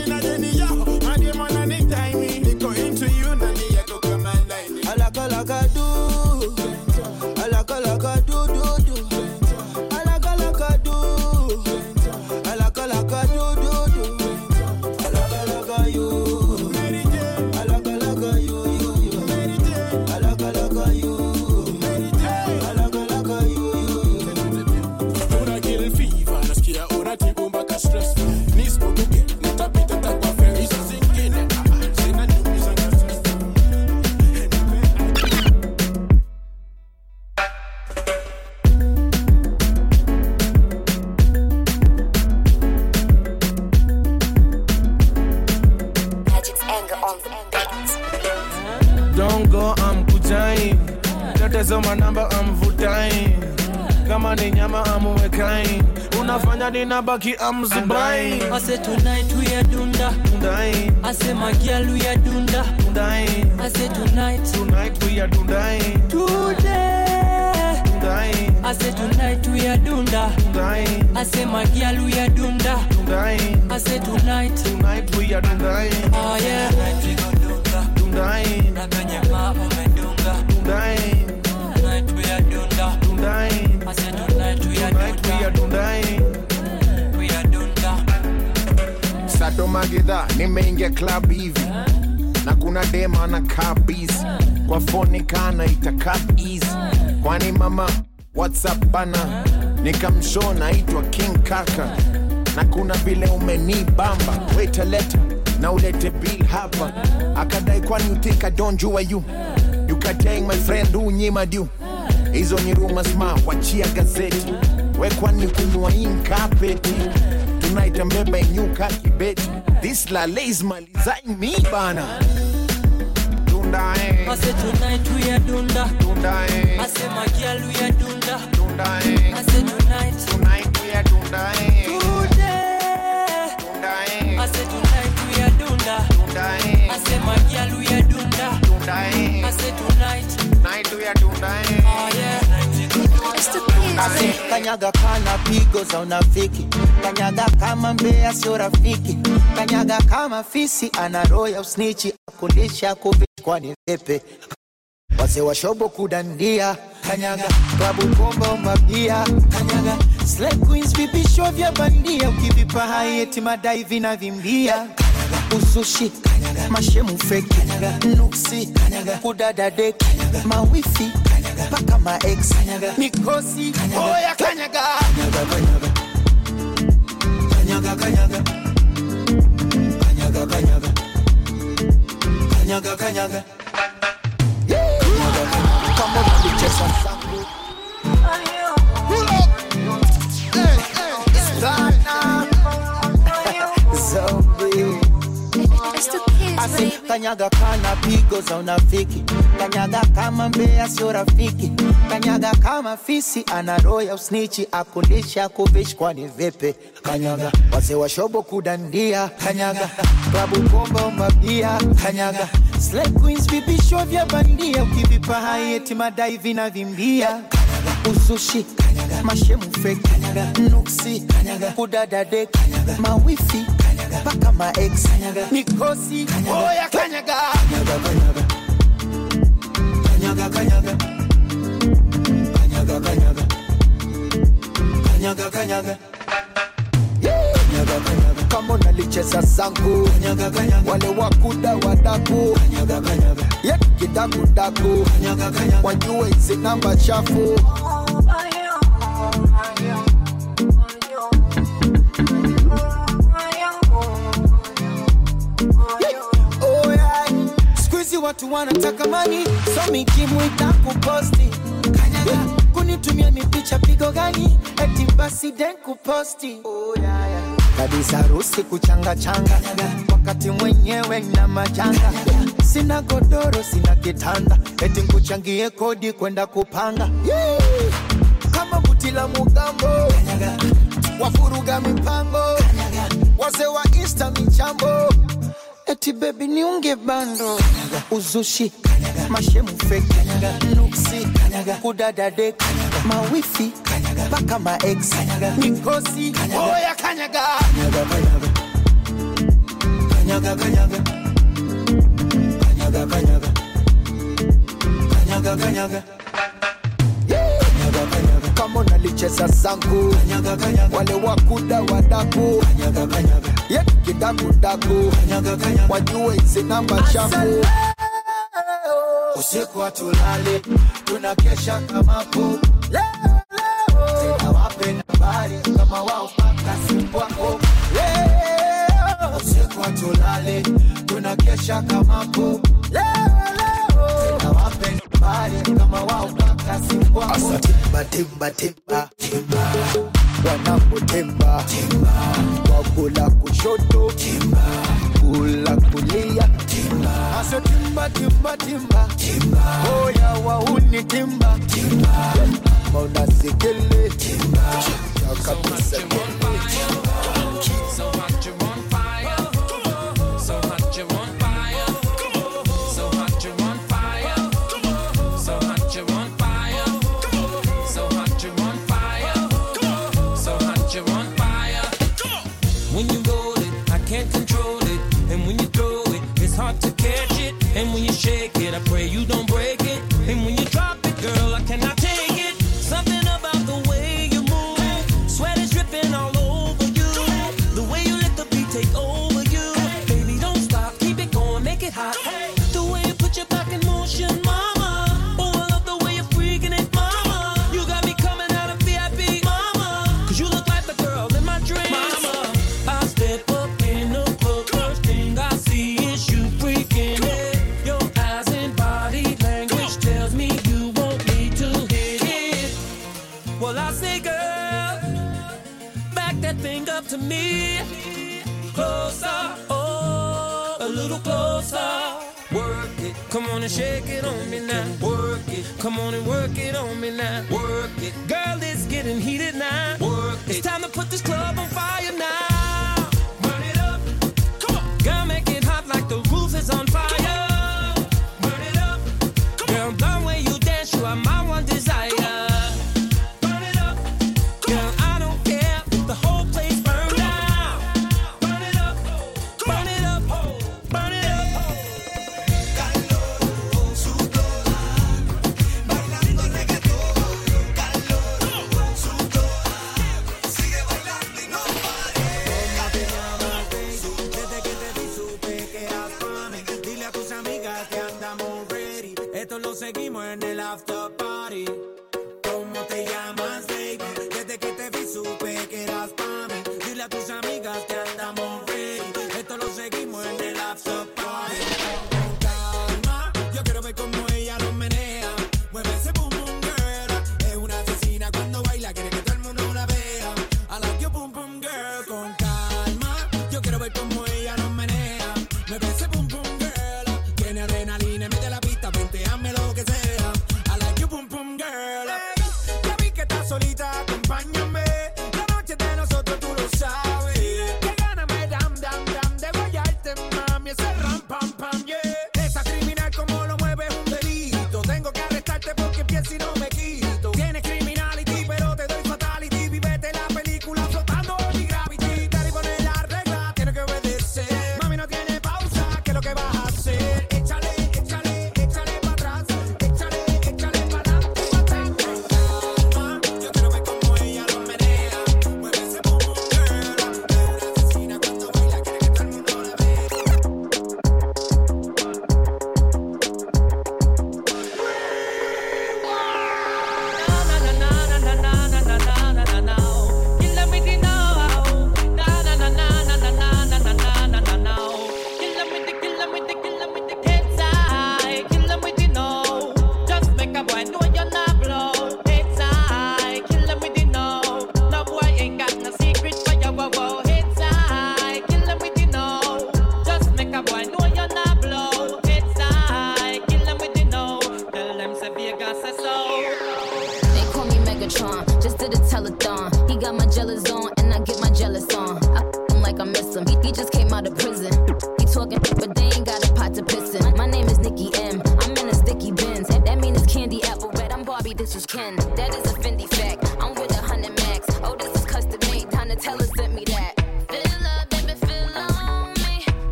I'm zubain. I say tonight kwa foni kana itakab easy. Kwani mama whatsapp bana? Nikamshow naitwa king kaka. Na kuna vile umenibamba. Bamba leta na ulete bill hapa. Akadai kwani utika donjua yu kataying my friend unyima du hizo ni rumors ma wachia gazeti. We kwani kunua inkapeti tunaita inyuka kibeti this lale bana. Dundae I say tonight we are dunda. dundae I say my girl we are dunda. dundae I say tonight. tonight we are dundae Today. dundae I say tonight we are dunda. dundae I say my girl we are dunda. dundae I say tonight. tonight we are yeah. Kanyaga kana pigo za unafiki, kanyaga kama mbea sio rafiki, kanyaga kama fisi ana roho ya usnichi, akundisha kuvishi kwani pepe. Wazee wa shobo kudandia, kanyaga klabu bomba mabia, kanyaga slay vya bandia, ukivipa haieti madai vinavimbia, uzushi, kanyaga mashemu nuksi, kanyaga kudada kanyaga mawifi, kanyaga. Paka ma ex, kanyaga. Mikosi, oya kanyaga, kanyaga kanyaga, kanyaga. Sana. Zombie. Asi kanyaga kana pigo za unafiki, kanyaga kama mbea sio rafiki, kanyaga kama fisi ana roho ya usnichi, akundisha kuvishi kwani vipi? Kanyaga wazee wa shobo kudandia, kanyaga klabu bomba mabia, kanyaga slay queens vipisho vya bandia, ukivipa hai eti madai vinavimbia, kanyaga kanyaga mashemu fake, kanyaga nuksi, kanyaga kudada dek, kanyaga mawifi, kanyaga paka ma ex, kanyaga mikosi, oya kanyaga, kanyaga kanyaga, kanyaga kanyaga, kanyaga kanyaga, kanyaga kanyaga. Kanyaga, kanyaga. kama unalicheza zangu kanyaga, kanyaga. wale wakuda wadaku kanyaga, kanyaga. Yet kidakudaku kanyaga, kanyaga. wajue hizi namba chafu Oh, oh, oh watu wanataka mani, so mikimu kunitumia mipicha pigo gani? Eti basi den kuposti. Oh, Kabisa harusi kuchanga changa. Wakati mwenyewe na majanga, sina godoro sina kitanda, eti nkuchangie kodi kwenda kupanga. Kama buti la mugambo. Wafuruga mipango. Wase wa insta michambo. Eti baby niunge bando Kanyaga. Uzushi Kanyaga. Mashemu fake Kanyaga. Nuksi Kanyaga. Kudada dek Kanyaga. Mawifi Kanyaga. Baka ma ex Kanyaga. Mikosi Kanyaga. Oya Kanyaga Kanyaga Kanyaga Kanyaga Kanyaga Kanyaga Kanyaga Kanyaga Kanyaga kama nalicheza zangu. Wale wakuda wadaku ye kidakudaku wajue hizi namba chafu. Usiku hatulali tunakesha kama pu zinawape nambari kama wao paka simu usiku hatulali tunakesha kama pu leo leo bahari timba wao hasa timba timba timba timba wanapotemba timba wakula kushoto timba. Kula kulia timba hasa timba. Timba timba timba hoya wauni timba timba mauna sikele timba kabisa timba shake it on me now. Work it. Come on and work it on me now. Work it. Girl, it's getting heated now. Work it. It's time to put this club on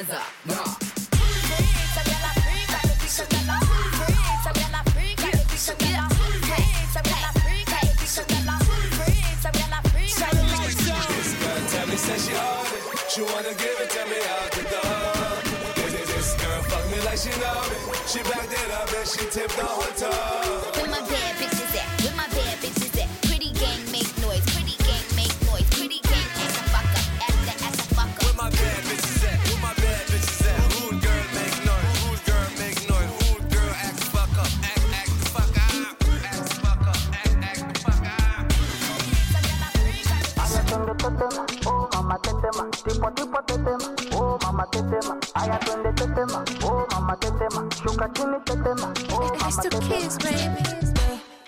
Gaza. mama tetema, shuka chini tetema, oh,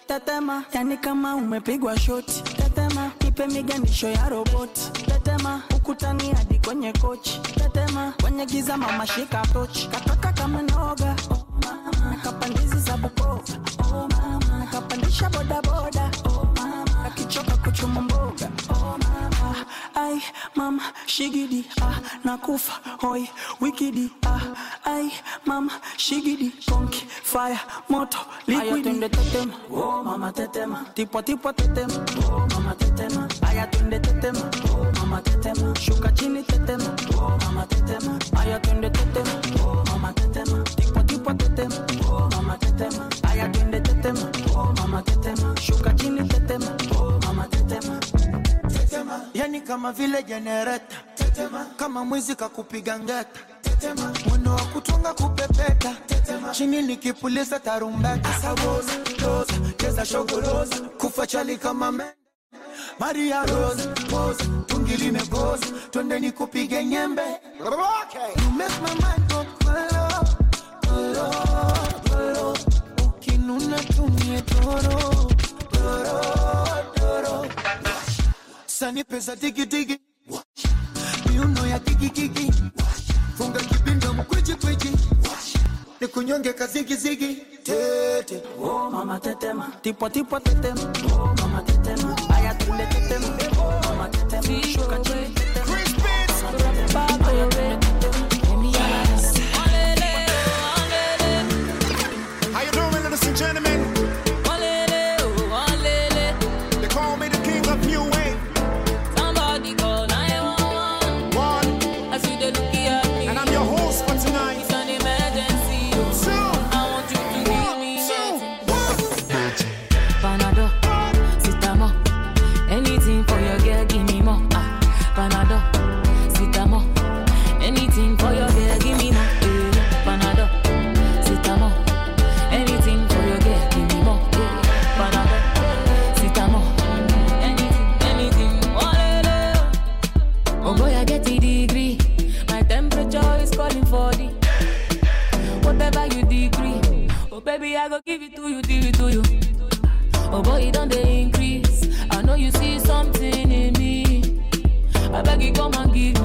tetema, yani kama umepigwa shoti. Tetema, ipe miganisho ya roboti. Tetema, ukutani hadi kwenye kochi. Tetema, kwenye giza mama shika tochi, katoka kama noga. Oh za Bukoba oh bodaboda. Oh, Akichoka kuchuma ai mam shigidi ah nakufa hoi wikidi ah. Ai mam shigidi konki fire moto liquidi. ayatende tetema oh mama tetema tipo tipo tetema oh mama tetema ayatende tetema oh mama tetema shuka chini tetema oh mama tetema ayatende tetema oh mama tetema tipo tipo tetema oh mama tetema ayatende tetema oh mama tetema shuka chini yani kama vile jenereta kama mwizi kakupiga ngeta. Tetema. mwendo wa kutunga kupepeta. Chini nikipuliza tarumbeta. Asaboza, doza, keza shogoloza kufa chali kama menda Maria Rose, pose, tungi limepoza, twende nikupige nyembe. Okay. You make my mind go polo, polo, polo, ukinuna tumie toro, polo. Sani pesa tiki tiki, miuno ya kiki kiki, funga kipinda mkwiji kwiji, ni kunyonge kazigi zigi tete. Oh mama tetema, tipo tipo tetema, oh mama tetema, aya tule tetema, oh mama tetema, shuka chini baby, I go give it to you, give it to you. Oh boy, it don't they increase. I know you see something in me. I beg you, come and give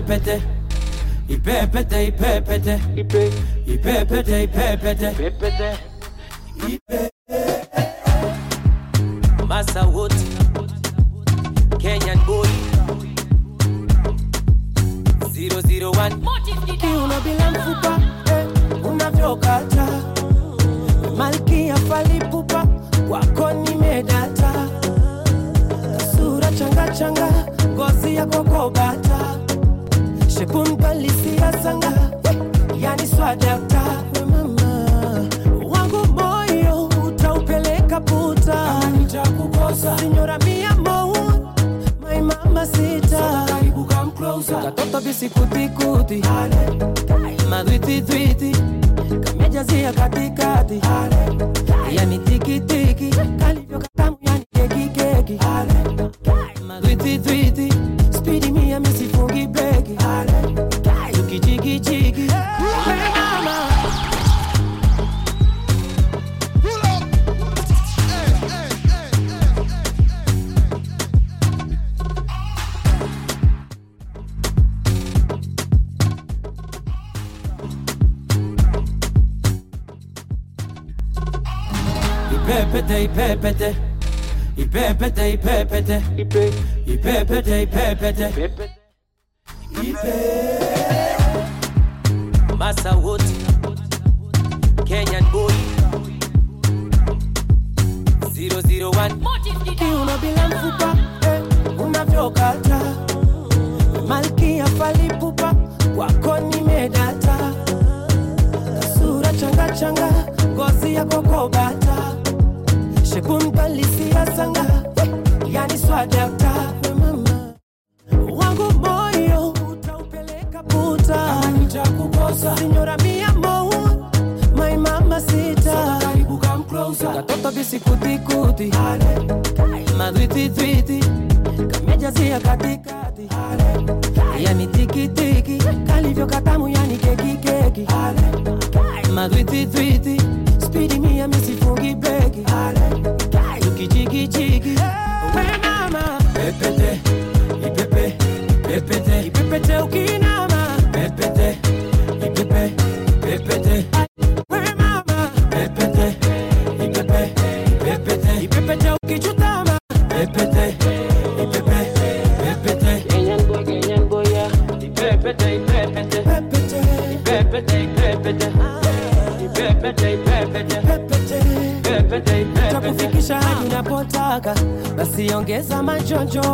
pepete I pepete, i pepete I pepete, i pepete. Pepete Cause I'm a JoJo.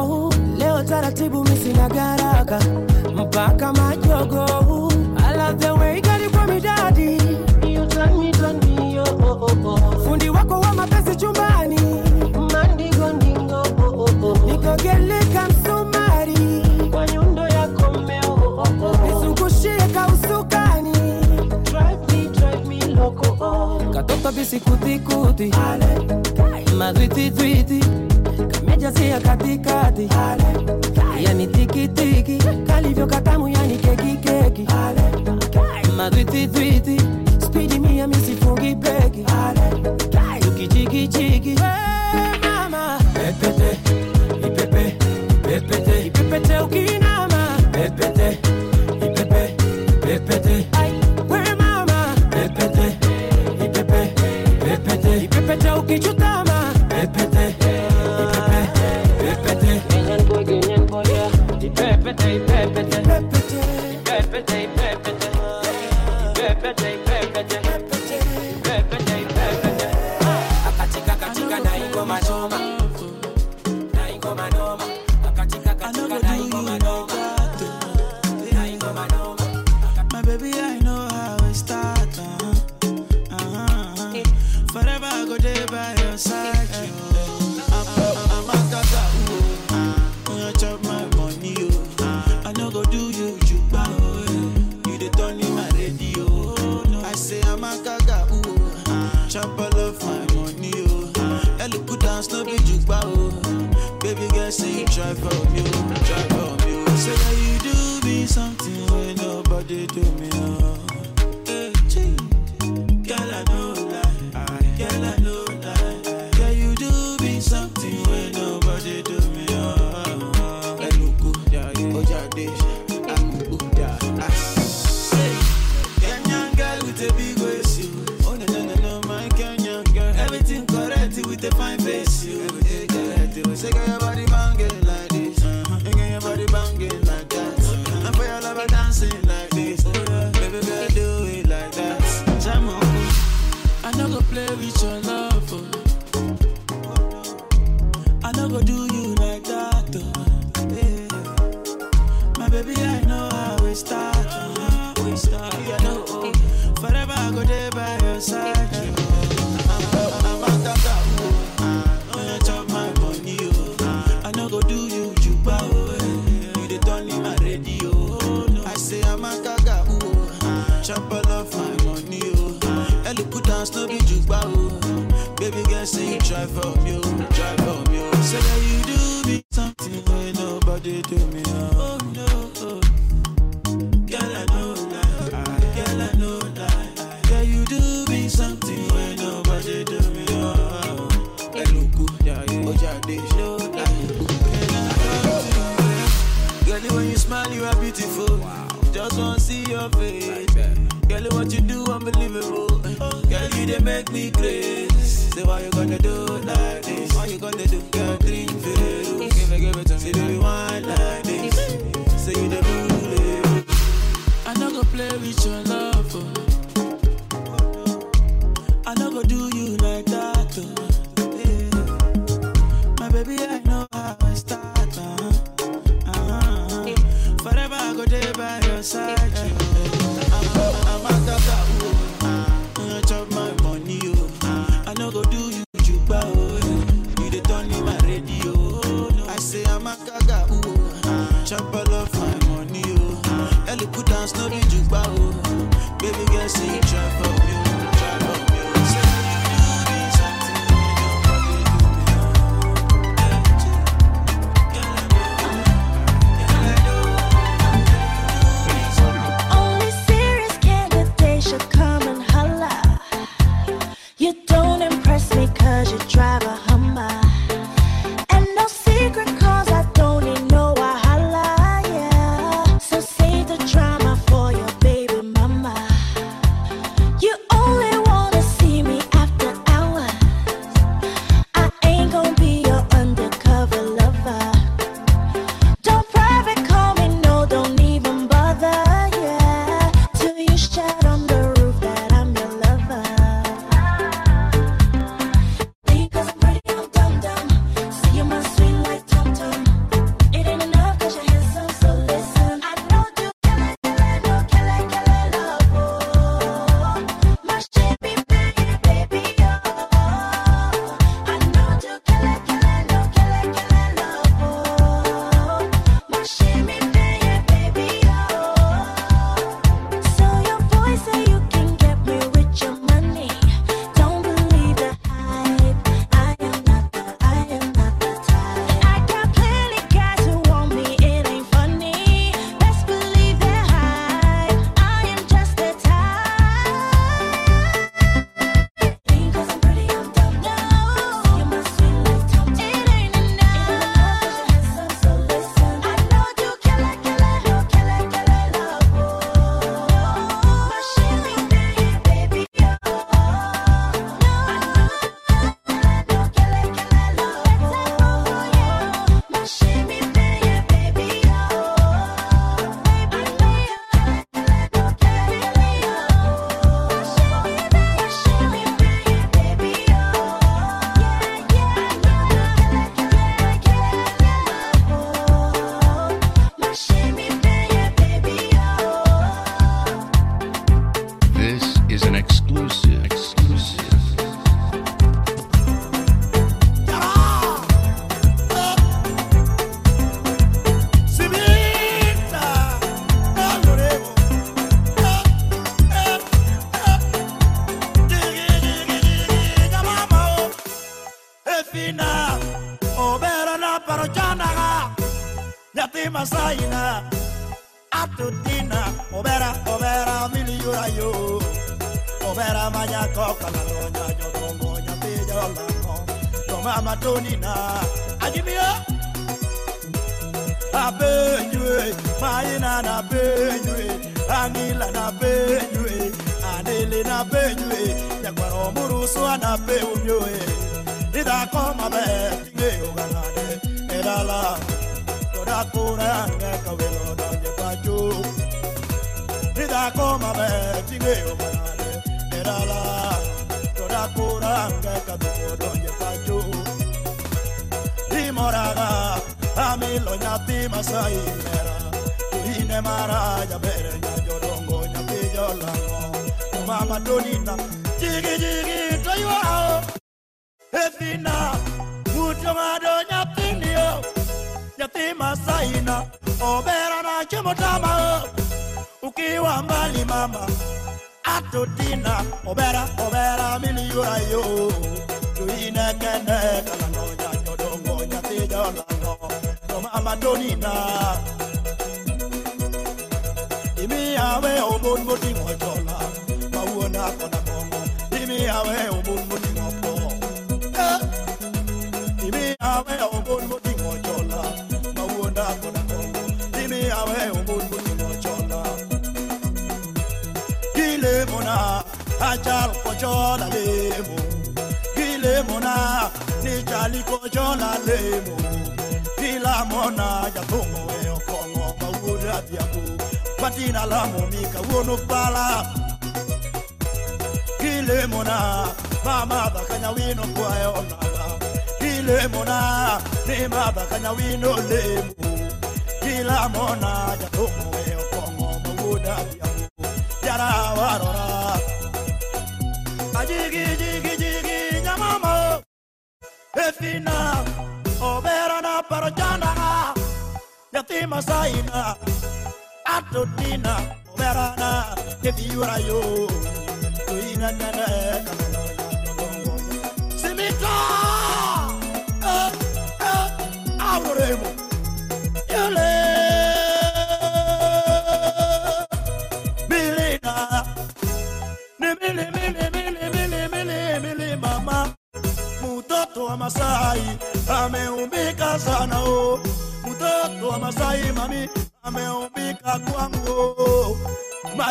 chance to be jukba. Baby girl, say you try for me,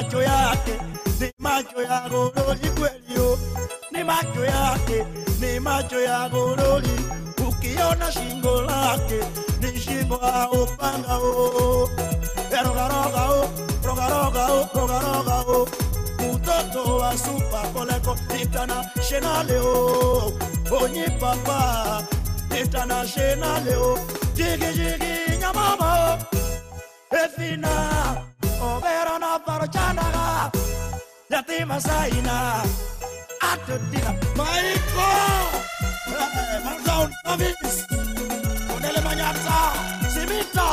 macho yake, ni macho ya gololi kweli, oh, ni macho yake, ni macho ya gololi. Ukiona shingo lake ni shingo ya upanga, oh, rogaroga, oh, rogaroga, oh, rogaroga, oh, mtoto wa super koleko international, oh, onye papa international, oh, jigi nyamama, oh, efina oberona farocanaga yatima saina atodina maiko manzaun avis onele manyata simita.